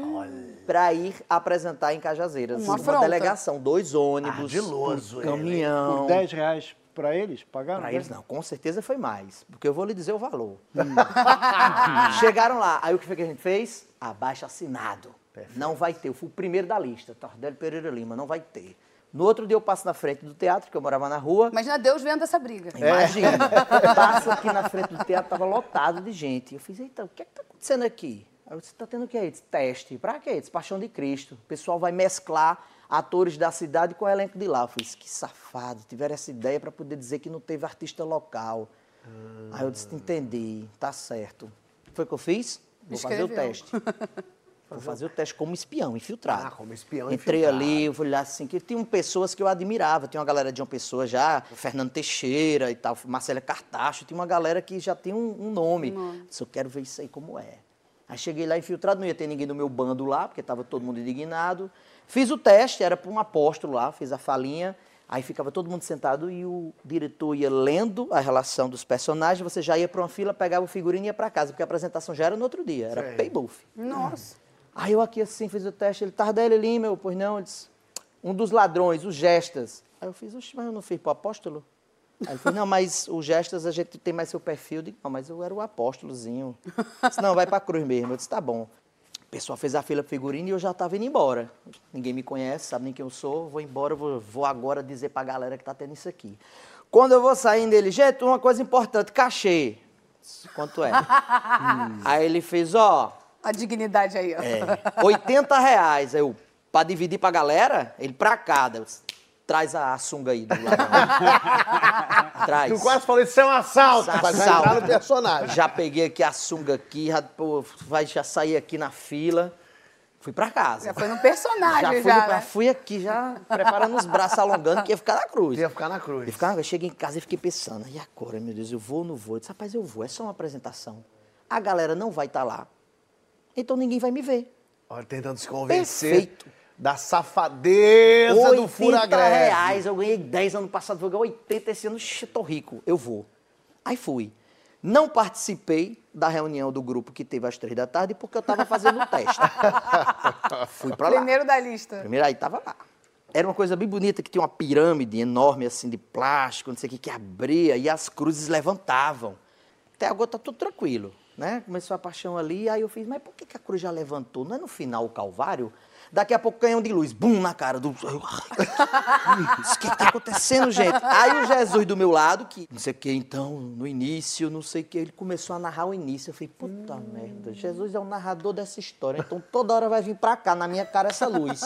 para ir apresentar em Cajazeiras. Uma afronta. delegação, dois ônibus, Ardiloso um caminhão. Por 10 reais para eles, pagaram? Pra 10? eles não, com certeza foi mais, porque eu vou lhe dizer o valor. [LAUGHS] Chegaram lá, aí o que foi que a gente fez? Abaixo assinado. Não vai ter, eu fui o primeiro da lista, Tardelli Pereira Lima, não vai ter. No outro dia eu passo na frente do teatro, que eu morava na rua, Imagina Deus vendo essa briga. Imagina. Passo aqui na frente do teatro, tava lotado de gente. Eu fiz, eita, o que é que tá acontecendo aqui? Aí eu disse, tá tendo o que aí? Teste. Pra quê? Disse, Paixão de Cristo. O pessoal vai mesclar atores da cidade com o elenco de lá. Eu fiz, que safado, tiveram essa ideia para poder dizer que não teve artista local. Aí eu disse, entendi, tá certo. Foi o que eu fiz? Vou fazer o Escreveu. [LAUGHS] teste. Vou fazer o teste como espião, infiltrado. Ah, como espião Entrei infiltrado. ali, eu fui olhar assim, que tinham pessoas que eu admirava. Tinha uma galera de uma pessoa já, Fernando Teixeira e tal, Marcela Cartacho, tinha uma galera que já tinha um, um nome. Disse, eu quero ver isso aí como é. Aí cheguei lá infiltrado, não ia ter ninguém do meu bando lá, porque estava todo mundo indignado. Fiz o teste, era para um apóstolo lá, fiz a falinha. Aí ficava todo mundo sentado e o diretor ia lendo a relação dos personagens, você já ia para uma fila, pegava o figurino e ia para casa, porque a apresentação já era no outro dia, era pay-buff. Nossa. Aí eu aqui assim fiz o teste, ele, Tardelli Lima, eu, pois não, eu disse, um dos ladrões, os Gestas. Aí eu fiz, oxe, mas eu não fiz pro apóstolo? Aí ele falou, não, mas o Gestas a gente tem mais seu perfil. Eu digo, não, mas eu era o apóstolozinho. Eu disse, não, vai pra cruz mesmo. Eu disse, tá bom. O pessoal fez a fila pro figurino e eu já estava indo embora. Ninguém me conhece, sabe nem quem eu sou. Vou embora, vou, vou agora dizer pra galera que tá tendo isso aqui. Quando eu vou saindo, ele, gente, uma coisa importante, cachê. Disse, Quanto é? [LAUGHS] Aí ele fez, ó, A dignidade aí, ó. é, 80 reais. Aí eu, pra dividir pra galera, ele pra cada. Eu Traz a sunga aí do ladrão. [LAUGHS] Traz. Eu quase falei, isso é um assalto, mas vai entrar no personagem. Já peguei aqui a sunga aqui, já, pô, vai já sair aqui na fila. Fui pra casa. Já foi no personagem, Já já. fui, né? já fui aqui, já preparando os braços, alongando, que ia ficar na cruz. Ia ficar na cruz. Eu, ficava, eu cheguei em casa e fiquei pensando, e agora, meu Deus, eu vou ou não vou? Eu disse, rapaz, eu vou, é só uma apresentação. A galera não vai estar lá. Então ninguém vai me ver. Olha, tentando se convencer Perfeito. da safadeza do 80 fura-greve. reais, eu ganhei 10 ano passado, vou ganhar 80 esse ano, tô rico, eu vou. Aí fui. Não participei da reunião do grupo que teve às três da tarde porque eu estava fazendo o teste. [LAUGHS] fui para lá. Primeiro da lista. Primeiro aí tava lá. Era uma coisa bem bonita que tinha uma pirâmide enorme assim de plástico, não sei o que, que abria e as cruzes levantavam. Até agora tá tudo tranquilo, né? Começou a paixão ali, aí eu fiz, mas por que, que a cruz já levantou? Não é no final o Calvário? Daqui a pouco canhão de luz, bum, na cara do. [LAUGHS] O que está acontecendo, gente? Aí o Jesus do meu lado, que não sei o que, então, no início, não sei o que, ele começou a narrar o início. Eu falei, puta merda, Jesus é o narrador dessa história, então toda hora vai vir pra cá, na minha cara, essa luz.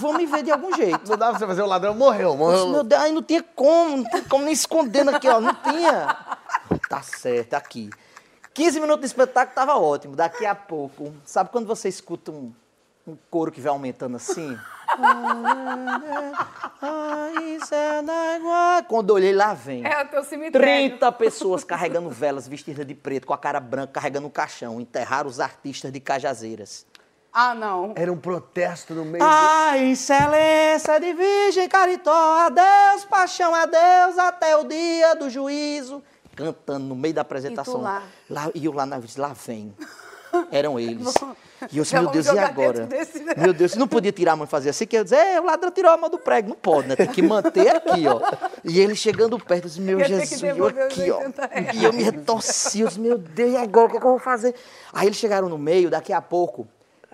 Vão me ver de algum jeito. Não dá pra você fazer o ladrão, morreu, morreu. Meu Deus, aí não tinha como, não tinha como nem escondendo aqui, ó, não tinha. Tá certo, aqui. 15 minutos de espetáculo tava ótimo. Daqui a pouco, sabe quando você escuta um, um coro que vai aumentando assim? Quando eu olhei, lá vem. É o teu cemitério. 30 pessoas carregando velas vestidas de preto, com a cara branca, carregando um caixão. Enterraram os artistas de Cajazeiras. Ah, não. Era um protesto no meio A excelência de Virgem Caritó, adeus, paixão, adeus, até o dia do juízo. Cantando no meio da apresentação. E tu lá? e eu lá na lá vem. [LAUGHS] Eram eles. E eu disse, meu Deus, e agora? desse, né? Meu Deus, não podia tirar a mão e fazer assim, que eu dizer, "É, o ladrão tirou a mão do prego. Não pode, né? Tem que manter aqui, ó. E ele chegando perto, eu disse, meu que Jesus, eu aqui, ó. 80 reais. E eu me retorci, eu disse, meu Deus, e agora? O que, é que eu vou fazer? Aí eles chegaram no meio, daqui a pouco,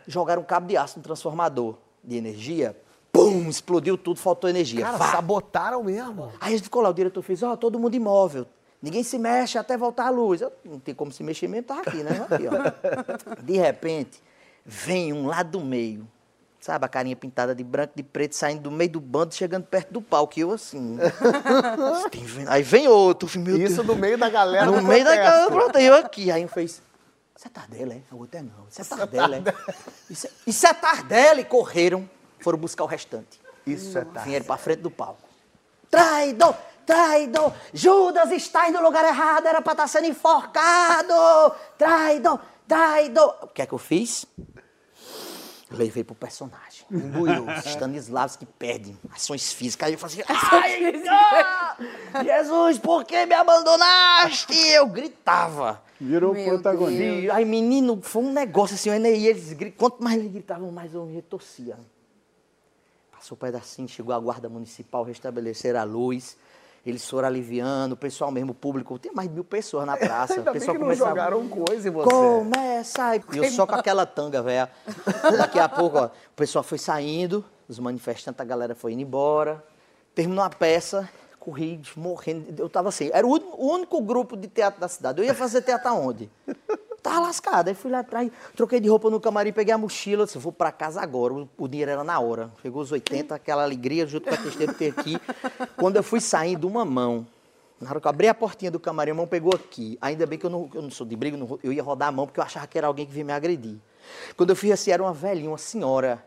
jogaram um cabo de aço no transformador de energia. Pum, explodiu tudo, faltou energia. Cara, Vá. sabotaram mesmo. Aí a gente ficou lá, o diretor fez, ó, todo mundo imóvel. Ninguém se mexe até voltar a luz. Eu, não tem como se mexer mesmo, tava aqui, né? Aqui, ó. De repente, vem um lá do meio. Sabe, a carinha pintada de branco, de preto, saindo do meio do bando, chegando perto do palco. E eu assim. [LAUGHS] Aí vem outro, meu Isso Deus. no meio da galera. No do meio da protesto. galera, pronto, eu aqui. Aí um fez, isso é Tardelli, é? O outro é não, isso é é? Isso é, isso é Tardelli. Correram, foram buscar o restante. Isso é tá. Vieram pra frente do palco. Traidor! Traidor! Judas está no lugar errado, era pra estar sendo enforcado! Traidor! Traidor! O que é que eu fiz? Levei pro personagem. Embuiu. [LAUGHS] Stanislavski perde ações físicas. Aí eu falei assim, ai, ah, [LAUGHS] Jesus, por que me abandonaste? Eu gritava. Virou Meu protagonista. E aí, menino, foi um negócio assim, e eles quanto mais eles gritavam, mais eu me retorcia. Passou um pedacinho, chegou a guarda municipal, restabeleceram a luz. Eles foram aliviando, o pessoal mesmo, o público, tem mais de mil pessoas na [LAUGHS] praça. Ainda o bem pessoal que não jogaram coisa em você. Começa. E eu só com aquela tanga, velho. Daqui a pouco, ó, o pessoal foi saindo, os manifestantes, a galera foi indo embora. Terminou a peça, corri morrendo. Eu tava assim, era o único grupo de teatro da cidade. Eu ia fazer teatro aonde? Tava lascado. Aí fui lá atrás, troquei de roupa no camarim, peguei a mochila, disse, vou pra casa agora. O, o dinheiro era na hora. Chegou os 80, aquela alegria junto com a de ter aqui. Quando eu fui saindo, uma mão na hora que eu abri a portinha do camarim, a mão pegou aqui. Ainda bem que eu não, eu não sou de briga, eu ia rodar a mão porque eu achava que era alguém que vinha me agredir. Quando eu fiz assim, era uma velhinha, uma senhora,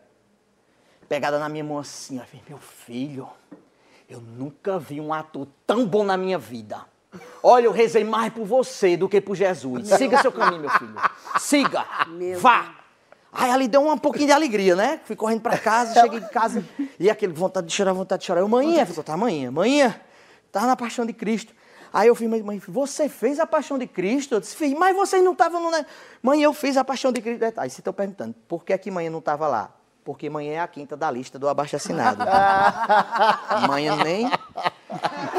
pegada na minha mão assim. Falei, meu filho, eu nunca vi um ator tão bom na minha vida. Olha, eu rezei mais por você do que por Jesus. Siga seu caminho, meu filho. Siga. Meu Vá. Aí ali deu um pouquinho de alegria, né? Fui correndo pra casa, cheguei em casa e aquele vontade de chorar, vontade de chorar. Eu, manhã, ficou, tá, manhã, manhã, tava na paixão de Cristo. Aí eu fiz, mãe, você fez a paixão de Cristo? Eu disse, fiz, mas vocês não estavam no. né?" Mãe, eu fiz a paixão de Cristo. Aí vocês estão perguntando, por que, que manhã não estava lá? Porque manhã é a quinta da lista do abaixo assinado. [LAUGHS] manhã nem.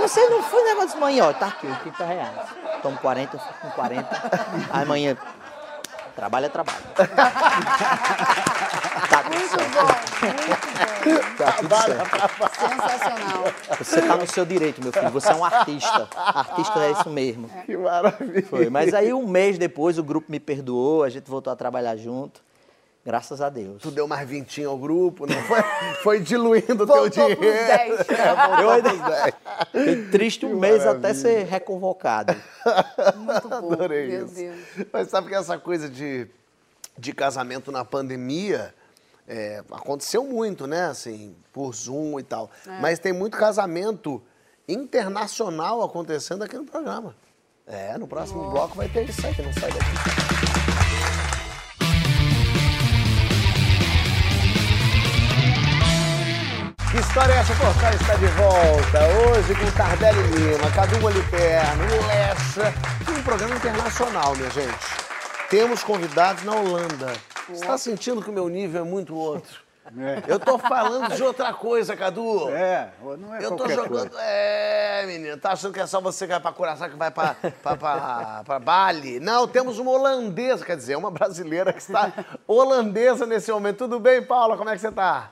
Você não foi negócio de manhã, ó, tá aqui, 30 reais. Tomo 40, eu fico com 40. Aí amanhã. Trabalho é trabalho. [LAUGHS] tá tudo Muito certo. bom, muito Tá tudo certo. bom. Sensacional. Você está no seu direito, meu filho. Você é um artista. Artista é isso mesmo. Que maravilha. Foi. Mas aí um mês depois o grupo me perdoou, a gente voltou a trabalhar junto. Graças a Deus. Tu deu mais vintinho ao grupo, não foi? Foi diluindo o teu dinheiro. 10. [LAUGHS] É, Eu ainda- pros 10. Fiquei triste um mês até ser reconvocado. Muito bom. Adorei Meu isso. Deus. Mas sabe que essa coisa de, de casamento na pandemia é, aconteceu muito, né? Assim, por Zoom e tal. Mas tem muito casamento internacional acontecendo aqui no programa. É, no próximo bloco vai ter isso aí, que não sai daqui. Que história é essa? Portal está de volta. Hoje com Tardelli Lima, Cadu Moliterno, Lecha. E um programa internacional, minha gente. Temos convidados na Holanda. Você está sentindo que o meu nível é muito outro? Eu tô falando de outra coisa, Cadu. É, não é Eu tô jogando. coisa. É, menino. Tá achando que é só você que vai pra Curaçao, que vai pra, pra, pra, pra Bali? Não, temos uma holandesa, quer dizer, uma brasileira que está holandesa nesse momento. Tudo bem, Paula? Como é que você tá?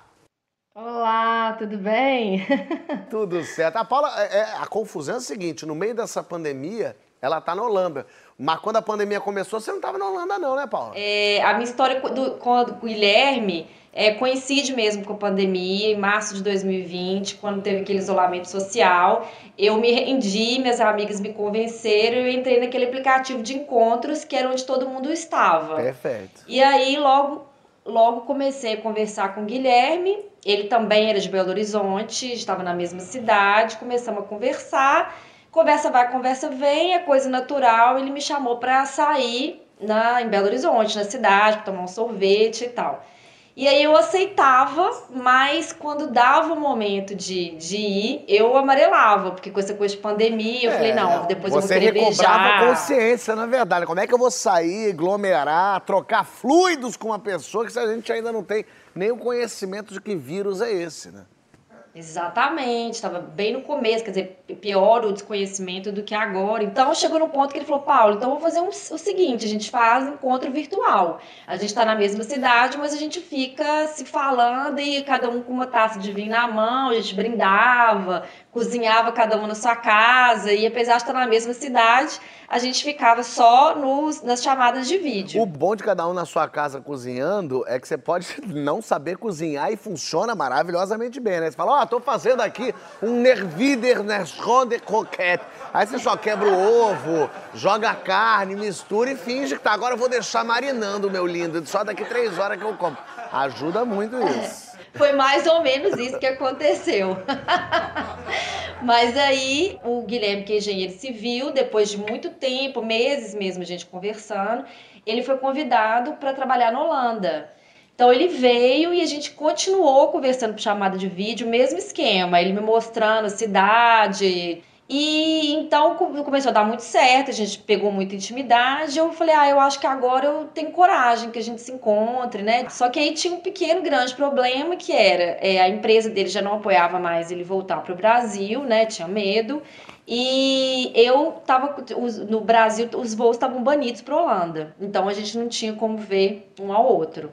Olá, tudo bem? [LAUGHS] Tudo certo. A Paula, é, é, a confusão é a seguinte: no meio dessa pandemia, ela tá na Holanda. Mas quando a pandemia começou, você não tava na Holanda, não, né, Paula? É, a minha história do- com o Guilherme é, coincide mesmo com a pandemia, em março de 2020, quando teve aquele isolamento social. Eu me rendi, minhas amigas me convenceram e eu entrei naquele aplicativo de encontros que era onde todo mundo estava. Perfeito. E aí, logo, logo comecei a conversar com o Guilherme. Ele também era de Belo Horizonte, estava na mesma cidade. Começamos a conversar. Conversa vai, conversa vem, é coisa natural. Ele me chamou para sair na, em Belo Horizonte, na cidade, para tomar um sorvete e tal. E aí eu aceitava, mas quando dava o momento de, de ir, eu amarelava, porque com essa coisa de pandemia, eu falei, não, depois eu vou É, Você querer recobrava a beijar. consciência, na verdade. Como é que eu vou sair, aglomerar, trocar fluidos com uma pessoa que se a gente ainda não tem nem o conhecimento de que vírus é esse, né? Exatamente, estava bem no começo, quer dizer, pior o desconhecimento do que agora. Então chegou no ponto que ele falou: Paulo, então vamos fazer um- o seguinte: a gente faz encontro virtual. A gente está na mesma cidade, mas a gente fica se falando e cada um com uma taça de vinho na mão, a gente brindava, cozinhava cada um na sua casa, e apesar de estar na mesma cidade, a gente ficava só nos, nas chamadas de vídeo. O bom de cada um na sua casa cozinhando é que você pode [LAUGHS] não saber cozinhar e funciona maravilhosamente bem, né? Você fala, ó, tô fazendo aqui um nervider de croquete. Aí você só quebra o ovo, joga a carne, mistura e finge que tá. Agora eu vou deixar marinando, meu lindo. Só daqui três horas que eu como. Ajuda muito isso. Foi mais ou menos isso que aconteceu. [LAUGHS] Mas aí o Guilherme, que é engenheiro civil, depois de muito tempo, meses mesmo a gente conversando, ele foi convidado para trabalhar na Holanda. Então ele veio e a gente continuou conversando por chamada de vídeo, mesmo esquema, ele me mostrando a cidade. E então co- começou a dar muito certo, a gente pegou muita intimidade. Eu falei, ah, eu acho que agora eu tenho coragem que a gente se encontre, né? Só que aí tinha um pequeno, grande problema que era é, a empresa dele já não apoiava mais ele voltar para o Brasil, né? Tinha medo. E eu tava no Brasil, os voos estavam banidos para Holanda. Então a gente não tinha como ver um ao outro.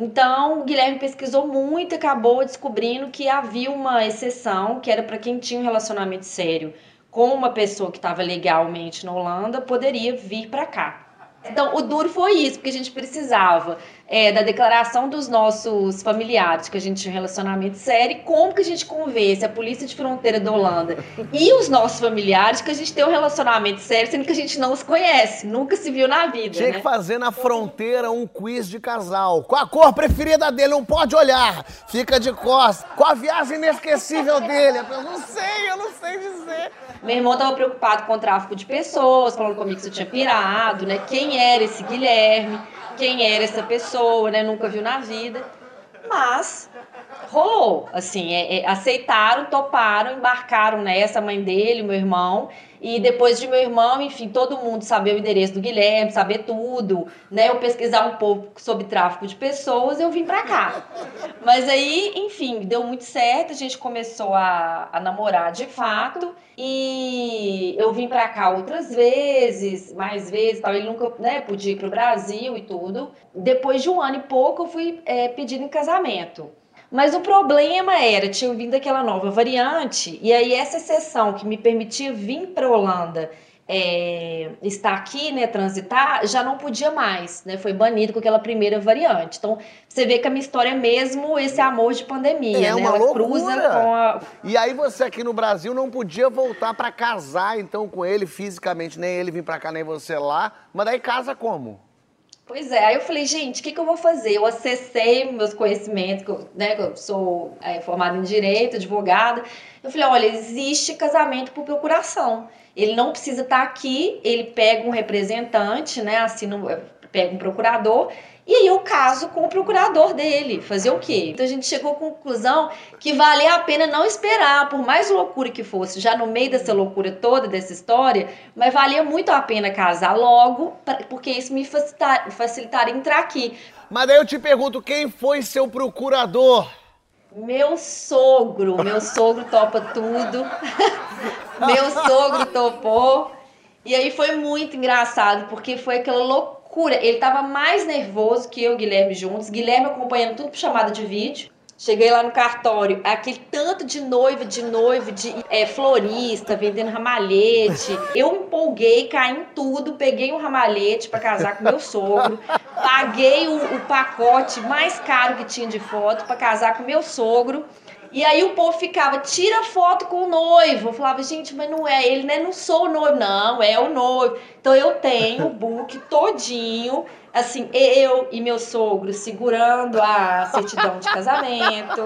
Então, Guilherme pesquisou muito e acabou descobrindo que havia uma exceção, que era para quem tinha um relacionamento sério com uma pessoa que estava legalmente na Holanda, poderia vir para cá. Então, o duro foi isso, porque a gente precisava é, da declaração dos nossos familiares que a gente tinha um relacionamento sério, como que a gente convence a polícia de fronteira da Holanda e os nossos familiares que a gente tem um relacionamento sério, sendo que a gente não os conhece, nunca se viu na vida, Tinha né? que fazer na fronteira um quiz de casal. Qual a cor preferida dele? Não pode olhar. Fica de costas. Qual a viagem inesquecível dele? Eu não sei, eu não sei dizer. Meu irmão estava preocupado com o tráfico de pessoas, falando comigo que você tinha pirado, né? Quem era esse Guilherme? Quem era essa pessoa, né? Nunca viu na vida. Mas rolou, assim, é- é, aceitaram, toparam, embarcaram nessa, a mãe dele, meu irmão, e depois de meu irmão, enfim, todo mundo saber o endereço do Guilherme, saber tudo, né? Eu pesquisar um pouco sobre tráfico de pessoas, eu vim pra cá. Mas aí, enfim, deu muito certo, a gente começou a, a namorar de fato, e eu vim pra cá outras vezes, mais vezes, tal. ele nunca né, podia ir pro Brasil e tudo. Depois de um ano e pouco, eu fui é, pedido em casamento. Mas o problema era, tinha vindo aquela nova variante, e aí essa exceção que me permitia vir para Holanda é, estar aqui, né, transitar, já não podia mais, né, foi banido com aquela primeira variante. Então, você vê que a minha história é mesmo esse amor de pandemia, É né, uma ela loucura. cruza com a... E aí você aqui no Brasil não podia voltar pra casar então com ele fisicamente, nem ele vir pra cá, nem você lá. Mas daí casa como? Pois é, aí eu falei, gente, o que, que eu vou fazer? Eu acessei meus conhecimentos, que eu, né, que eu sou é, formada em Direito, advogada. Eu falei, olha, existe casamento por procuração. Ele não precisa estar aqui, ele pega um representante, né, assina, um- pega um procurador E aí eu caso com o procurador dele. Fazer o quê? Então a gente chegou à conclusão que valia a pena não esperar, por mais loucura que fosse, já no meio dessa loucura toda, dessa história, mas valia muito a pena casar logo, porque isso me facilitar, facilitaria entrar aqui. Mas daí eu te pergunto, quem foi seu procurador? Meu sogro, meu sogro topa tudo. [LAUGHS] meu sogro topou. E aí foi muito engraçado, porque foi aquela loucura. Ele tava mais nervoso que eu e Guilherme juntos. Guilherme acompanhando tudo por chamada de vídeo. Cheguei lá no cartório, aquele tanto de noiva, de noivo, de é, florista, vendendo ramalhete. Eu empolguei, caí em tudo, peguei um ramalhete para casar com meu sogro, paguei o, o pacote mais caro que tinha de foto para casar com meu sogro. E aí o povo ficava, tira foto com o noivo. Eu falava, gente, mas não é, ele né? não sou o noivo. Não, é o noivo. Então eu tenho o book todinho, assim, eu e meu sogro segurando a certidão de casamento,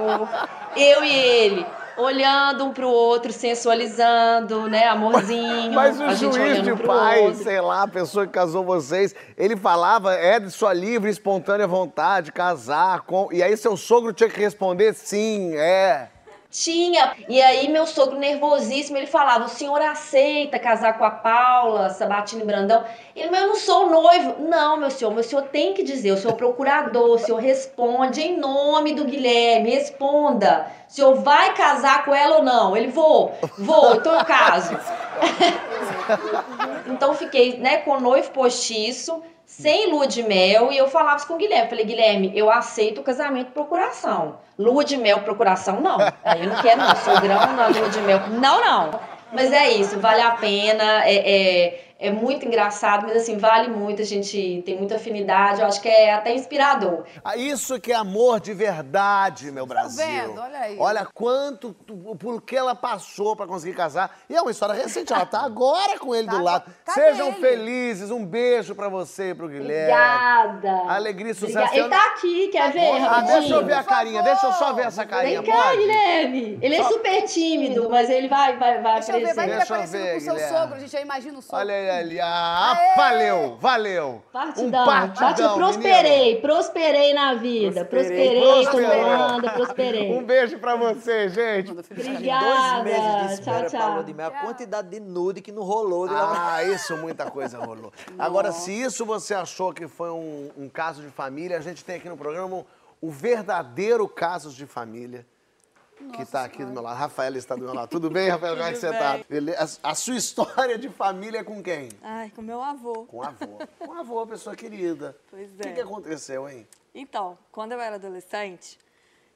eu e ele olhando um pro outro, sensualizando, né, amorzinho. Mas o juiz de paz, sei lá, a pessoa que casou vocês, ele falava, é de sua livre, espontânea vontade, casar com... E aí seu sogro tinha que responder, sim, é... Tinha. E aí, meu sogro nervosíssimo, ele falava: o senhor aceita casar com a Paula, Sabatini Brandão? Ele, mas eu não sou noivo. Não, meu senhor, meu senhor tem que dizer, o senhor é procurador, o senhor responde em nome do Guilherme, responda. O senhor vai casar com ela ou não? Ele, vou, vou, então eu caso. [LAUGHS] Então fiquei, né, com o noivo postiço, sem lua de mel, e eu falava isso com o Guilherme. Falei, Guilherme, eu aceito o casamento por procuração. Lua de mel, procuração, não. Aí eu não quero, não. Sogrão, não, lua de mel. Não, não. Mas é isso, vale a pena, é, é, é muito engraçado, mas assim, vale muito, a gente tem muita afinidade, eu acho que é até inspirador. Ah, Isso que é amor de verdade, meu Brasil. vendo? Olha aí. Olha quanto, por que ela passou pra conseguir casar. E é uma história recente, ela tá agora com ele Tá do lado. cadê Sejam ele? felizes, um beijo pra você e pro Guilherme. Obrigada. Alegria e sucesso. Obrigada. Ele tá aqui, quer ver? Ah, deixa eu ver a carinha, deixa eu só ver essa carinha, Vem cá, pode? Guilherme. Ele é super tímido, mas ele vai, vai, vai Deixa eu ver, vai Deixa eu aparecendo ver, com o seu sogro, a gente já imagina o sogro. Olha aí ali, ah, valeu, valeu. Partidão. Um partidão, Parti- prosperei, prosperei na vida. Prosperei, anda, prosperei. Um beijo pra você, gente. Obrigada. Dois meses de espera tchau, pra tchau. A quantidade de nude que não rolou. de- Ah, isso, muita coisa rolou. Agora, se isso você achou que foi um, um caso de família, a gente tem aqui no programa o verdadeiro casos de família. Que tá aqui do meu lado. Rafaela está do meu lado. Tudo bem, Rafaela? Como é que você tá? Beleza? A, sua história de família é com quem? Ai, com meu avô. Com o avô. Com o avô, pessoa querida. Pois O que, é. que aconteceu, hein? Então, quando eu era adolescente,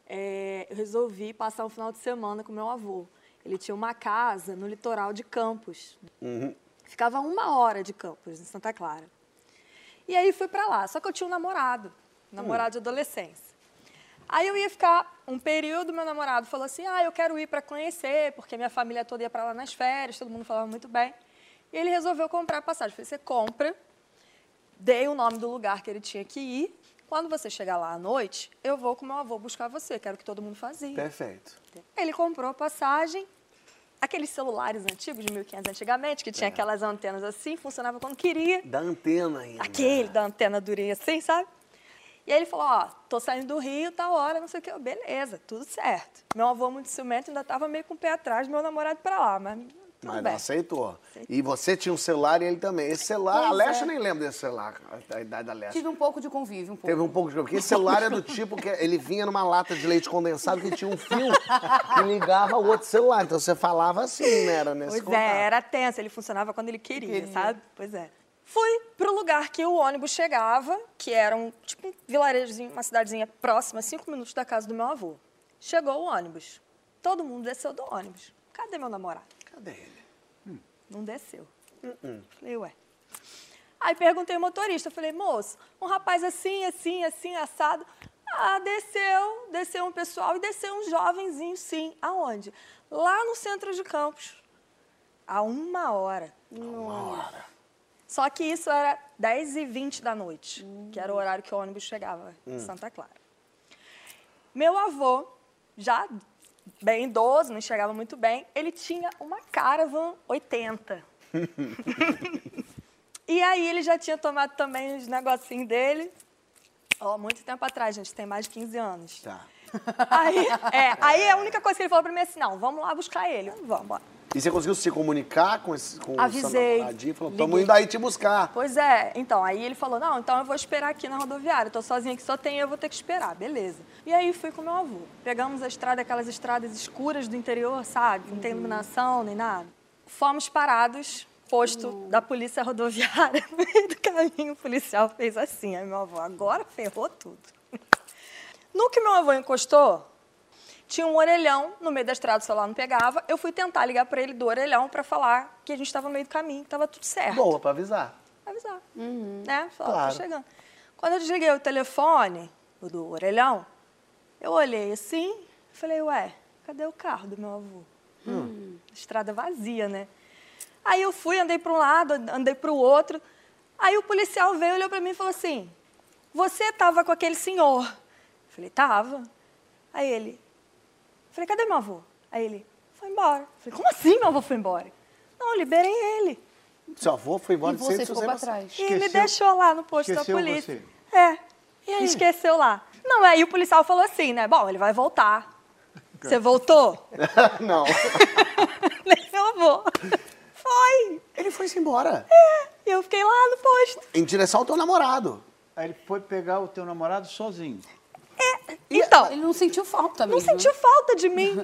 é, eu resolvi passar um final de semana com meu avô. Ele tinha uma casa no litoral de Campos. Ficava a uma hora de Campos, em Santa Clara. E aí fui pra lá. Só que eu tinha um namorado, namorado de adolescência. Aí eu ia ficar um período, meu namorado falou assim: ah, eu quero ir para conhecer, porque minha família toda ia para lá nas férias, todo mundo falava muito bem. E ele resolveu comprar a passagem. Eu falei: você compra, dei o nome do lugar que ele tinha que ir. Quando você chegar lá à noite, eu vou com meu avô buscar você, que era o que todo mundo fazia. Perfeito. Ele comprou a passagem, aqueles celulares antigos, de 1500 antigamente, que tinha aquelas antenas assim, funcionava quando queria. Da antena ainda. Aquele da antena durinha assim, sabe? E aí ele falou, ó, tô saindo do Rio, tá hora, não sei o quê. Eu, Beleza, tudo certo. Meu avô muito ciumento ainda tava meio com o pé atrás, meu namorado pra lá, mas tudo Mas bem. não aceitou. E você tinha um celular e ele também. Esse celular, Pois a Leste é. nem lembra desse celular, a idade da Leste. Tive um pouco de convívio, um pouco. Teve um pouco de. Porque esse celular é do tipo que ele vinha numa lata de leite condensado que tinha um fio que ligava ao outro celular. Então você falava assim, né? Era nesse Pois contato. é, era tenso, ele funcionava quando ele queria, sabe? Pois é. Fui pro lugar que o ônibus chegava, que era um, tipo um vilarejozinho, uma cidadezinha próxima, cinco minutos da casa do meu avô. Chegou o ônibus. Todo mundo desceu do ônibus. Cadê meu namorado? Cadê ele? Não desceu. Falei, ué. Aí perguntei ao motorista, falei, moço, um rapaz assim, assim, assim, assado. Ah, desceu, desceu um pessoal e desceu um jovenzinho, sim. Aonde? Lá no centro de Campos. A uma hora. Uma hora. Só que isso era 10 e 20 da noite, que era o horário que o ônibus chegava em Santa Clara. Meu avô, já bem idoso, não enxergava muito bem, ele tinha uma Caravan 80. [LAUGHS] e aí ele já tinha tomado também os negocinhos dele, Ó, muito tempo atrás, gente, tem mais de 15 anos. Tá. Aí, é, [LAUGHS] aí a única coisa que ele falou pra mim é assim, não, vamos lá buscar ele. Vamos, bora. E você conseguiu se comunicar com esse com Avisei. namoradinho? Falou, tamo Liguei. indo aí te buscar. Pois é, então, aí ele falou, não, então eu vou esperar aqui na rodoviária, eu tô sozinha aqui, só tem eu, vou ter que esperar, beleza. E aí fui com meu avô. Pegamos a estrada, aquelas estradas escuras do interior, sabe? Não tem iluminação, nem nada. Fomos parados, posto da polícia rodoviária, [LAUGHS] no meio do caminho, o policial fez assim, aí meu avô, agora ferrou tudo. No que meu avô encostou, tinha um orelhão no meio da estrada, o celular não pegava. Eu fui tentar ligar para ele do orelhão para falar que a gente estava no meio do caminho, que estava tudo certo. Boa, pra avisar. Avisar. Né? Falar, Claro. tô chegando. Quando eu desliguei o telefone, o do orelhão, eu olhei assim e falei, ué, cadê o carro do meu avô? Estrada vazia, né? Aí eu fui, andei para um lado, andei para o outro. Aí o policial veio, olhou para mim e falou assim: Você estava com aquele senhor? Eu falei, tava. Aí ele, falei, cadê meu avô? Aí ele, foi embora. Falei, como assim meu avô foi embora? Não, eu liberei ele. Seu avô foi embora E de você ficou pra trás. E me Esqueceu- deixou lá no posto da esqueceu polícia. você? É. E aí esqueceu lá. Não, aí o policial falou assim, né? Bom, ele vai voltar. [LAUGHS] Você voltou? [LAUGHS] não. [LAUGHS] Nem meu avô. Foi. Ele foi-se embora. E eu fiquei lá no posto. Em direção ao teu namorado. Aí ele foi pegar o teu namorado sozinho. Então, Ele não sentiu falta não mesmo. sentiu falta de mim.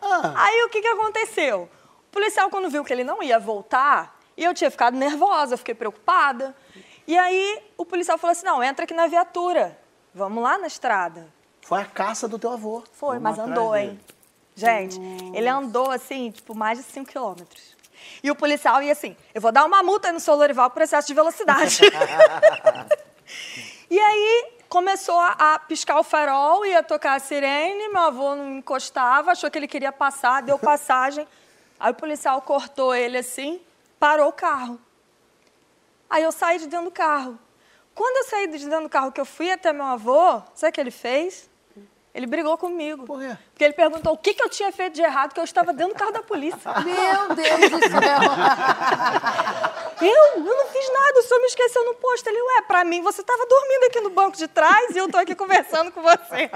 Ah. Aí o que, que aconteceu? O policial, quando viu que ele não ia voltar, e eu tinha ficado nervosa, fiquei preocupada. E aí o policial falou assim: não, entra aqui na viatura. Vamos lá na estrada. Foi a caça do teu avô. Foi, Vamos mas andou, dele. hein? Gente, ele andou assim, tipo, mais de 5 quilômetros. E o policial ia assim: eu vou dar uma multa no seu Lorival por excesso de velocidade. [LAUGHS] [LAUGHS] e aí começou a, piscar o farol, ia tocar a sirene, meu avô não encostava, achou que ele queria passar, deu passagem. [LAUGHS] Aí o policial cortou ele assim, parou o carro. Aí eu saí de dentro do carro. Quando eu saí de dentro do carro que eu fui até meu avô, sabe o que ele fez? Ele brigou comigo. Por quê? Porque ele perguntou o que, que eu tinha feito de errado, que eu estava dentro do carro da polícia. [LAUGHS] Meu Deus do céu. Eu? Eu não fiz nada, o senhor me esqueceu no posto. Ele, ué, pra mim você estava dormindo aqui no banco de trás e eu tô aqui conversando com você.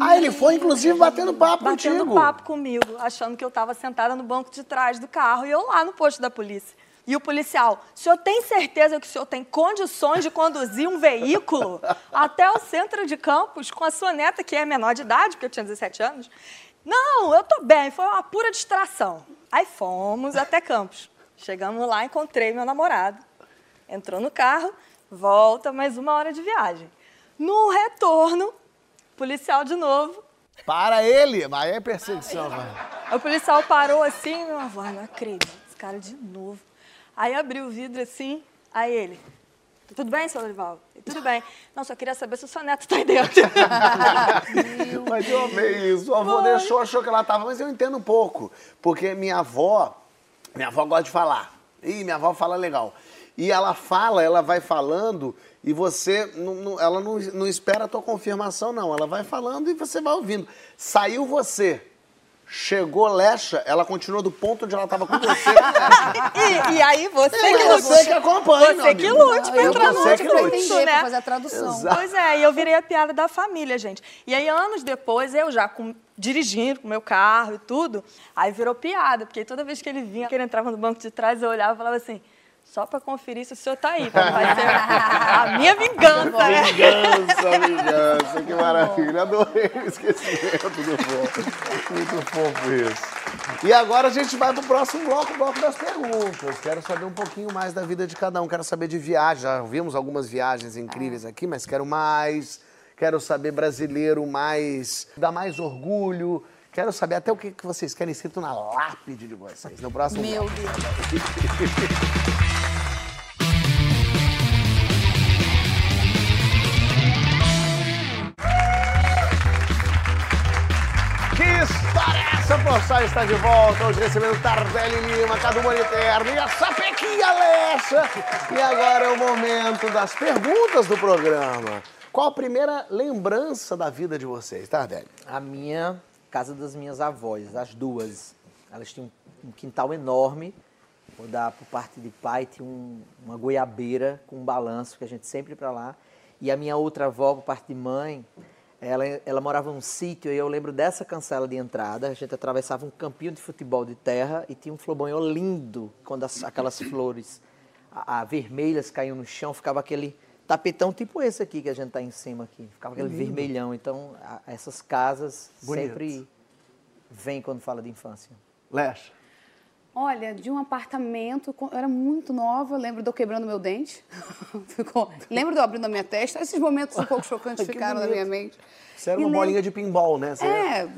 Ah, ele foi, inclusive, batendo papo Batendo contigo. papo comigo, achando que eu estava sentada no banco de trás do carro e eu lá no posto da polícia. E o policial, o senhor tem certeza que o senhor tem condições de conduzir um veículo até o centro de Campos com a sua neta, que é menor de idade, porque eu tinha 17 anos? Não, eu tô bem, foi uma pura distração. Aí fomos até Campos. Chegamos lá, encontrei meu namorado. Entrou no carro, volta mais uma hora de viagem. No retorno, policial de novo, Para ele. Mas é perseguição. Aí o policial parou assim, meu avô, "Ai, não acredito, esse cara de novo. Aí abriu o vidro assim, aí ele, tudo bem, seu Lorival? Eu, Tudo bem. Não, só queria saber se o seu neto tá aí dentro. [LAUGHS] Mas eu amei isso. O avô deixou, achou que ela tava, mas eu entendo um pouco. Porque minha avó, minha avó gosta de falar. Ih, minha avó fala legal. E ela fala, ela vai falando e você, não- não- ela não, não espera a tua confirmação, não. Ela vai falando e você vai ouvindo. Saiu você, chegou Lecha, ela continuou do ponto onde ela tava com você. [LAUGHS] e, e aí você É, que você lute. que acompanha, Você que lute pra Eu entrar no você que pra entender, né? pra fazer a tradução. Exato. Pois é, e eu virei a piada da família, gente. E aí, anos depois, eu já com- dirigindo com meu carro e tudo, aí virou piada, porque toda vez que ele vinha, que ele entrava no banco de trás, eu olhava e falava assim, só pra conferir se o senhor tá aí, ser a minha vingança, né? Vingança, [LAUGHS] vingança, que maravilha. Adorei o esquecimento do vô. Muito fofo isso. E agora a gente vai pro próximo bloco, o bloco das perguntas. Quero saber um pouquinho mais da vida de cada um. Quero saber de viagem. Já vimos algumas viagens incríveis aqui, mas quero mais. Quero saber brasileiro mais. dá mais orgulho. Quero saber até o que que vocês querem escrito na lápide de vocês. No próximo Meu bloco. Deus. [LAUGHS] Poçal está de volta. Hoje recebendo Tardelli Lima, Cadu Moniterno e a Sapequinha Lecha. E agora é o momento das perguntas do programa. Qual a primeira lembrança da vida de vocês, Tardelli? A minha casa das minhas avós, as duas. Elas tinham um quintal enorme. Vou dar por parte de pai, tinha um- uma goiabeira com um balanço, que a gente sempre ia pra lá. E a minha outra avó, por parte de mãe, ela, ela morava num sítio e eu lembro dessa cancela de entrada. A gente atravessava um campinho de futebol de terra e tinha um flobanhol lindo, quando as- aquelas flores a, a vermelhas caíam no chão, ficava aquele tapetão tipo esse aqui que a gente tá em cima aqui. Ficava aquele Lindo. vermelhão. Então, a- essas casas Bonito. sempre vêm quando fala de infância. Lecha. Olha, de um apartamento, eu era muito nova, lembro de eu quebrando meu dente. [LAUGHS] Ficou- lembro de eu abrindo a minha testa. Esses momentos um pouco chocantes [LAUGHS] ficaram na minha mente. Você era E uma lembro- bolinha de pinball, né? Você É,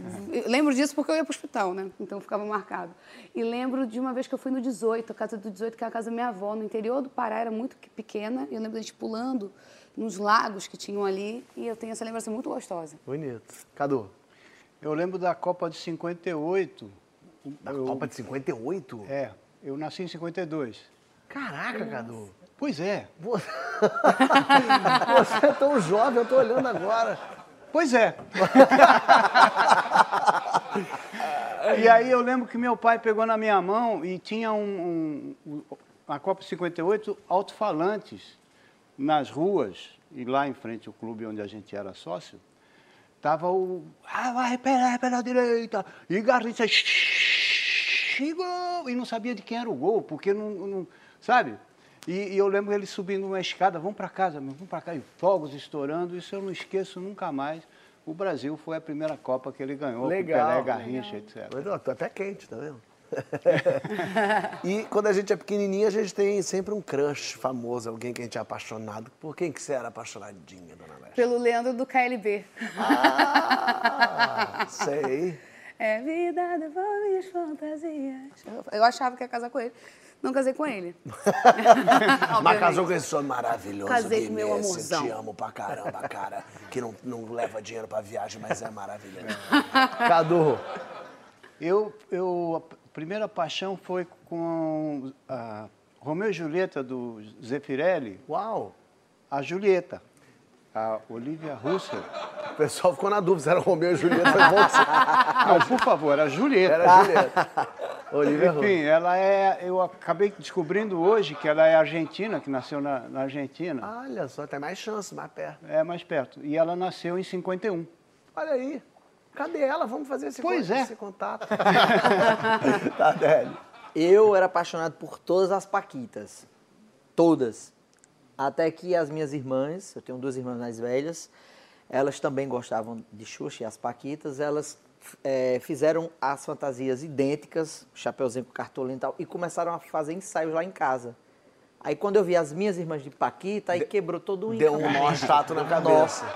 lembro disso porque eu ia pro hospital, né? Então ficava marcado. E lembro de uma vez que eu fui no 18, a casa do 18, que é a casa da minha avó, no interior do Pará, era muito pequena. E eu lembro da gente pulando nos lagos que tinham ali. E eu tenho essa lembrança muito gostosa. Bonito. Cadu. Eu lembro da Copa de 58. Da Eu- Copa de 58? É, eu nasci em 52. Caraca, Cadu. Pois é. [LAUGHS] Você é tão jovem, eu tô olhando agora. Pois é. [LAUGHS] e aí eu lembro que meu pai pegou na minha mão e tinha um, um, na Copa 58 alto-falantes nas ruas e lá em frente ao clube onde a gente era sócio. Tava o. Ah, vai pela, pela direita. E Garrincha. E não sabia de quem era o gol, porque não. não- sabe? E, e eu lembro ele subindo uma escada, vamos para casa, meu, vamos para casa, e fogos estourando, isso eu não esqueço nunca mais. O Brasil foi a primeira Copa que ele ganhou, Legal. com Pelé, Garrincha, etc. Mas, ó, tô até quente, tá vendo? [LAUGHS] e quando a gente é pequenininha, a gente tem sempre um crush famoso, alguém que a gente é apaixonado. Por quem que você era apaixonadinha, dona Lecha? Pelo Leandro do KLB. Ah, sei. É vida, devolve minhas fantasias. Eu achava que ia casar com ele. Não casei com ele. [LAUGHS] Mas casou com esse homem maravilhoso. Casei com meu esse amorzão. Te amo pra caramba, cara. Que não, não leva dinheiro pra viagem, mas é maravilhoso. [LAUGHS] Cadu. Eu, eu, a primeira paixão foi com a Romeu e Julieta do Zeffirelli. Uau! A Julieta, a Olivia Russell. O pessoal ficou na dúvida se era Romeu e Julieta. Foi você- [LAUGHS] Não, por favor, era a Julieta. Era a Julieta. Olivia Enfim, Russell. ela é. Eu acabei descobrindo hoje que ela é argentina, que nasceu na, na Argentina. Olha só, tem mais chance, mais perto. É mais perto. E ela nasceu em 51. Olha aí. Cadê ela? Vamos fazer esse, Pois con- é. esse contato. [LAUGHS] tá, Délio. Eu era apaixonado por todas as Paquitas. Todas. Até que as minhas irmãs, eu tenho duas irmãs mais velhas, elas também gostavam de Xuxa e as Paquitas, elas eh, fizeram as fantasias idênticas, chapeuzinho com cartolina e tal, e começaram a fazer ensaios lá em casa. Aí quando eu vi as minhas irmãs de Paquita, aí quebrou todo o Deu um nó chato na [LAUGHS] cabeça.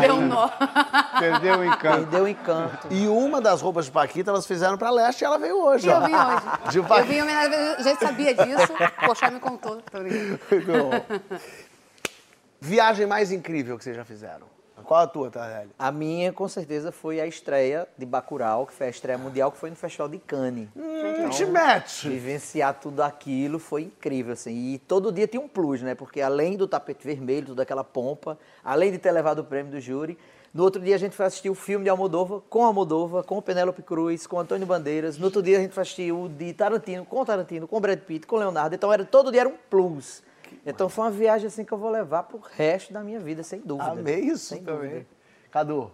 Deu um nó. [LAUGHS] Perdeu o encanto. Perdeu o encanto. E uma das roupas de Paquita elas fizeram pra leste e ela veio hoje. E eu ó. vim hoje. [LAUGHS] De Eu Paquita. vim homenagem, já sabia disso. Poxa, me contou. Tô. Viagem mais incrível que vocês já fizeram? Qual a tua, Tardelli? A minha, com certeza, foi a estreia de Bacurau, que foi a estreia mundial, que foi no Festival de Cannes. Hum, te mete. Vivenciar tudo aquilo foi incrível, assim. E todo dia tinha um plus, né? Porque além do tapete vermelho, toda aquela pompa, além de ter levado o prêmio do júri, no outro dia a gente foi assistir o filme de Almodóvar, com Almodóvar, com Penélope Cruz, com Antônio Bandeiras. No outro dia a gente foi assistir o de Tarantino, com Tarantino, com Brad Pitt, com Leonardo. Então era, todo dia era um plus. Então foi uma viagem assim que eu vou levar pro resto da minha vida, sem dúvida. Amei isso Sem também. dúvida. Cadu.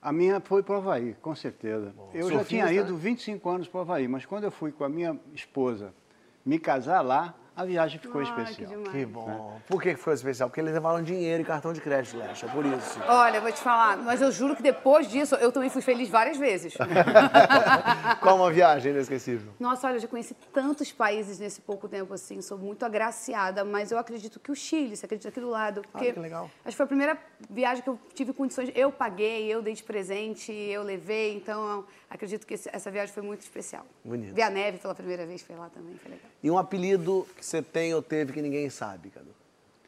A minha foi para o Havaí, com certeza. Eu já tinha né? ido 25 anos para o Havaí, mas quando eu fui com a minha esposa me casar lá, a viagem ficou Ai, que especial. demais. Que bom. Por que que foi especial? Porque eles levaram dinheiro e cartão de crédito, Lecha. É por isso. Olha, eu vou te falar, mas eu juro que depois disso eu também fui feliz várias vezes. [LAUGHS] Qual uma viagem inesquecível? Nossa, olha, eu já conheci tantos países nesse pouco tempo assim, sou muito agraciada, mas eu acredito que o Chile, você acredita aqui do lado, porque que legal. acho que foi a primeira viagem que eu tive condições, eu paguei, eu dei de presente, eu levei, então acredito que essa viagem foi muito especial. Bonito. Ver a neve pela primeira vez foi lá também, foi legal. E um apelido que você tem ou teve que ninguém sabe, Cadu?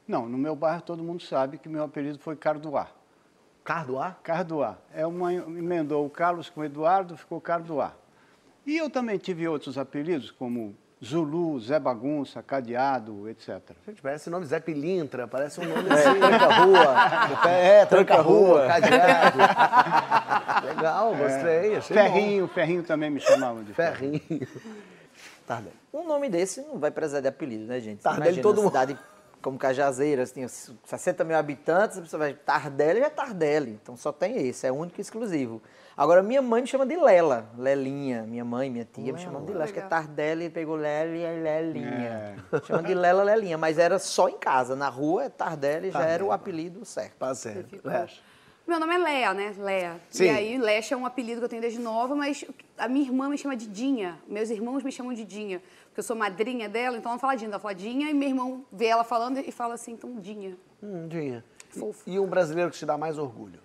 Não, no meu bairro todo mundo sabe que meu apelido foi Cardoá. Cardoá? Cardoá. É uma, emendou o Carlos com o Eduardo, ficou Cardoá. E eu também tive outros apelidos, como Zulu, Zé Bagunça, Cadeado, etc. Gente, parece o nome Zé Pilintra, parece um [LAUGHS] nome É, assim. tranca-rua. É, tranca-rua, Tranca-rua. cadeado. Legal, gostei, achei Ferrinho, Ferrinho também me chamavam de bom. Ferrinho. Bem. Um nome desse não vai precisar de apelido, né, gente? Tardelli Imagina todo uma mundo. cidade como Cajazeiras, tinha 60 mil habitantes, a pessoa vai, Tardelli é Tardelli, então só tem esse, é único e exclusivo. Agora, minha mãe me chama de Lela, Lelinha, minha mãe, minha tia me chamam de Lela, acho que é Tardelli, pegou Leli e Lelinha. Chama de Lela, Lelinha, mas era só em casa, na rua, é Tardelli já era o apelido certo. Tá certo. Meu nome é Lea, né? Lea. Sim. E aí, Lecha é um apelido que eu tenho desde nova, mas a minha irmã me chama de Dinha. Meus irmãos me chamam de Dinha. Porque eu sou madrinha dela, então ela fala Dinha, ela fala Dinha, e meu irmão vê ela falando e fala assim, então Dinha. Hum, Dinha. Fofo. E um brasileiro que te dá mais orgulho?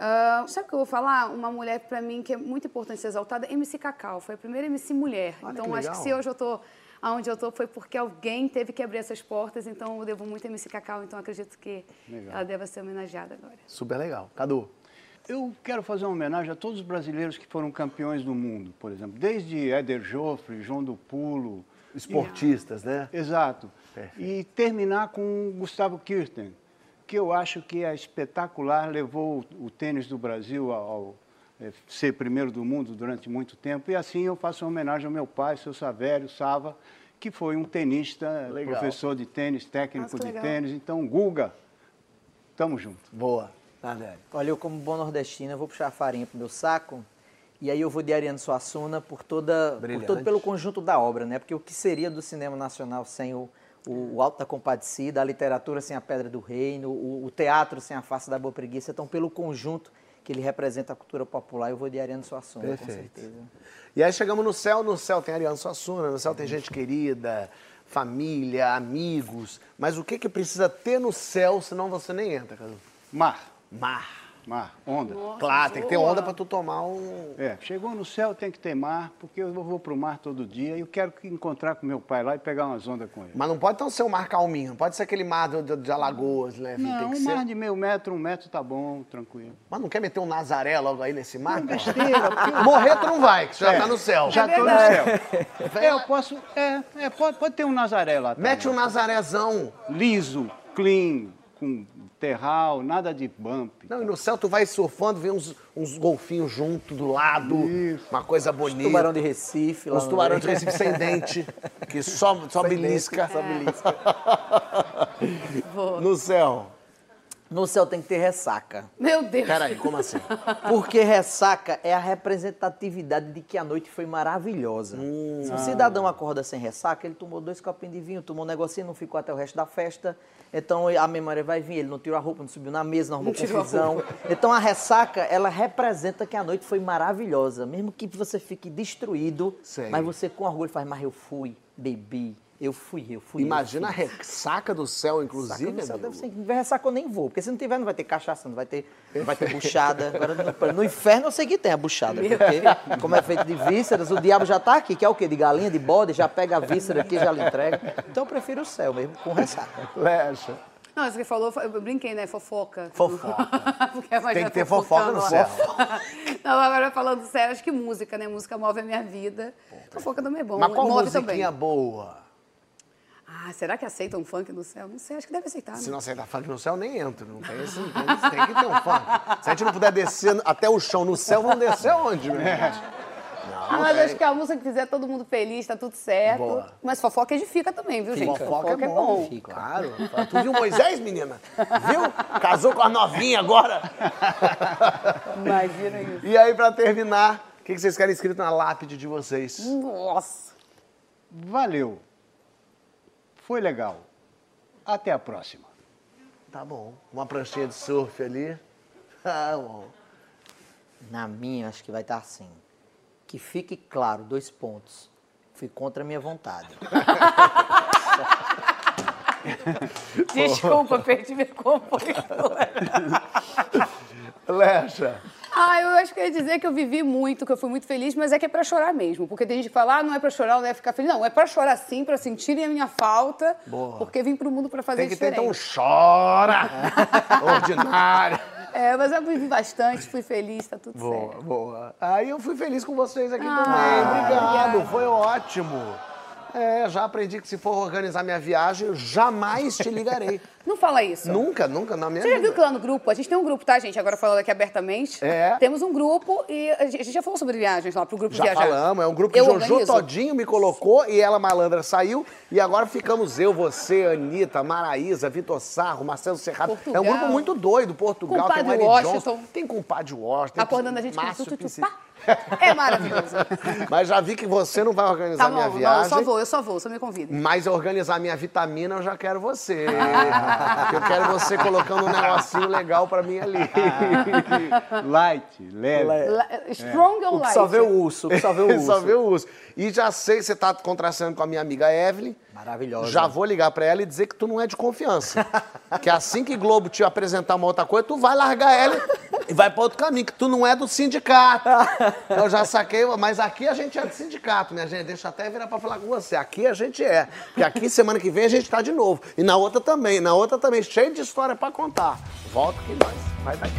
Ah, sabe o que eu vou falar? Uma mulher, pra mim, que é muito importante ser exaltada, MC Cacau. Foi a primeira MC mulher. Olha então, que acho que se hoje eu tô aonde eu tô foi porque alguém teve que abrir essas portas. Então, eu devo muito a MC Cacau. Então, acredito que ela deva ser homenageada agora. Super legal. Cadu? Eu quero fazer uma homenagem a todos os brasileiros que foram campeões do mundo, por exemplo, desde Éder Joffre, João do Pulo. Esportistas, né? Exato. Perfeito. E terminar com o Gustavo Kirten, que eu acho que é espetacular, levou o tênis do Brasil ao, ser primeiro do mundo durante muito tempo. E assim eu faço uma homenagem ao meu pai, seu Savério Sava, que foi um tenista, Legal. professor de tênis, técnico Nossa, de legal. tênis. Então, Guga, tamo junto. Boa. Tardelli. Olha, eu como bom nordestino, eu vou puxar a farinha pro meu saco. E aí eu vou de Ariano Suassuna por, toda, por todo pelo conjunto da obra, né? Porque o que seria do cinema nacional sem o, o, o Alto da Compadecida, a literatura sem a Pedra do Reino, o, o teatro sem a Face da Boa Preguiça, então pelo conjunto que ele representa a cultura popular, eu vou de Ariano Suassuna, com Perfeito. certeza. E aí chegamos no céu, no céu tem Ariano Suassuna, no céu tem gente querida, família, amigos. Mas o que que precisa ter no céu, senão você nem entra, Cadu? Mar, Mar. Mar, onda. Claro, tem que ter onda pra tu tomar um... É, chegou no céu, tem que ter mar, porque eu vou pro mar todo dia e eu quero que encontrar com meu pai lá e pegar umas ondas com ele. Mas não pode então ser um mar calminho, não pode ser aquele mar de, de- de Alagoas, né? Não, tem que um ser... mar de meio metro, um metro tá bom, tranquilo. Mas não quer meter um Nazaré logo aí nesse mar? pô? Besteira, [LAUGHS] porque Morrer tu não vai, que tu já É, tá no céu. Já tô no céu. [LAUGHS] É, eu posso. É, é, pode, pode ter um Nazaré lá. Mete um também. Nazarézão. Liso, clean, com terral, nada de bump. Não, e no céu tu vai surfando, vê uns, uns golfinhos junto do lado, Isso. uma coisa bonita. Tubarão de Recife. lá Os no tubarões de. Recife sem dente, que só, só belisca. Só belisca. [LAUGHS] No céu. No céu tem que ter ressaca. Meu Deus. Peraí, como assim? [LAUGHS] Porque ressaca é a representatividade de que a noite foi maravilhosa. Se um cidadão acorda sem ressaca, ele tomou dois copinhos de vinho, tomou um negocinho, não ficou até o resto da festa. Então a memória vai vir, ele não tirou a roupa, não subiu na mesa, não arrumou Não tirou a confusão. [LAUGHS] Então a ressaca, ela representa que a noite foi maravilhosa. Mesmo que você fique destruído, Sei. mas você com orgulho faz, mas eu fui, bebi, eu fui, eu fui. eu Imagina a fui. ressaca do céu, Ressaca inclusive. no céu amigo. deve ser. Ressaca eu nem vou, porque se não tiver não vai ter cachaça, não vai ter, não vai ter buchada. Agora no, no inferno eu sei que tem a buchada, porque como é feito de vísceras, o diabo já tá aqui, que é o quê? De galinha, de bode, já pega a víscera aqui e já lhe entrega. Então eu prefiro o céu mesmo, com ressaca. Lecha. Não, isso que falou, eu brinquei, né? Fofoca. Fofoca. [LAUGHS] Porque vai Tem que ter fofoca no céu. [LAUGHS] Não, agora falando sério, acho que música, né? Música move a minha vida. Fofoca também é bom. Mas qual move musiquinha também. boa? Ah, será que aceitam um funk no céu? Não sei, acho que deve aceitar. Se né? não aceitar funk no céu, nem entro. Não tem, esse, tem, tem que ter um funk. Se a gente não puder descer até o chão no céu, vamos descer onde, meu irmão? Não, Mas tem- acho que a música que fizer todo mundo feliz, tá tudo certo. Boa. Mas fofoca edifica também, viu, gente? Fofoca, é bom. bom. Fica. Claro. Tu viu Moisés, menina? Viu? Casou com a novinha agora. Imagina isso. E aí, pra terminar, o que que vocês querem escrito na lápide de vocês? Nossa. Valeu. Foi legal. Até a próxima. Tá bom. Uma pranchinha de surf ali. [LAUGHS] Tá bom. Na minha, acho que vai estar assim. Que fique claro, dois pontos. Fui contra a minha vontade. [LAUGHS] Desculpa, perdi minha compostura. Lecha. Ah, eu acho que eu ia dizer que eu vivi muito, que eu fui muito feliz, mas é que é pra chorar mesmo. Porque tem gente que fala, ah, não é pra chorar, não é ficar feliz. Não, é pra chorar sim, pra sentirem a minha falta. Boa. Porque vim pro mundo pra fazer Tem que ter, diferente. então, chora. [LAUGHS] Ordinário. É, mas eu vivi bastante, fui feliz, tá tudo Boa, certo. boa. Aí eu fui feliz com vocês aqui Ah, também. Obrigado, obrigada. foi ótimo. É, já aprendi que se for organizar minha viagem, eu jamais te ligarei. [LAUGHS] Não fala isso. nunca, nunca na minha Você já vida. viu que lá no grupo, a gente tem um grupo, tá, gente? Agora falando aqui abertamente. É. Temos um grupo e a gente já falou sobre viagens lá pro grupo Já viajar. falamos, é um grupo que Eu Jojo organizo. Todinho me colocou e ela malandra saiu. E agora ficamos eu, você, Anitta, Maraísa, Vitor Sarro, Marcelo Serrado. É um Portugal. grupo muito doido, Portugal, Compadre tem Washington. Johnson, tem compadre Washington. Acordando a gente com tudo, pá. É maravilhoso. [LAUGHS] Mas já vi que você não vai organizar Tá minha bom, não, viagem. eu só vou, eu só vou, só me convida. Mas organizar minha vitamina eu já quero você. Eu quero você colocando um negocinho legal pra mim ali. [LAUGHS] Light, leve. La- Strong ou O que light? só vê o urso, só vê [LAUGHS] o urso. Só vê o uso. E já sei que você tá contracenando com a minha amiga Evelyn. Maravilhosa. Já vou ligar pra ela e dizer que tu não é de confiança. [LAUGHS] que assim que Globo te apresentar uma outra coisa, tu vai largar ela e vai pra outro caminho, que tu não é do sindicato. Eu já saquei, mas aqui a gente é do sindicato, minha gente. Deixa até virar pra falar com você. Aqui a gente é. Porque aqui semana que vem a gente tá de novo. E na outra também, na outra também, cheio de história pra contar. Volta que nós. Vai daqui.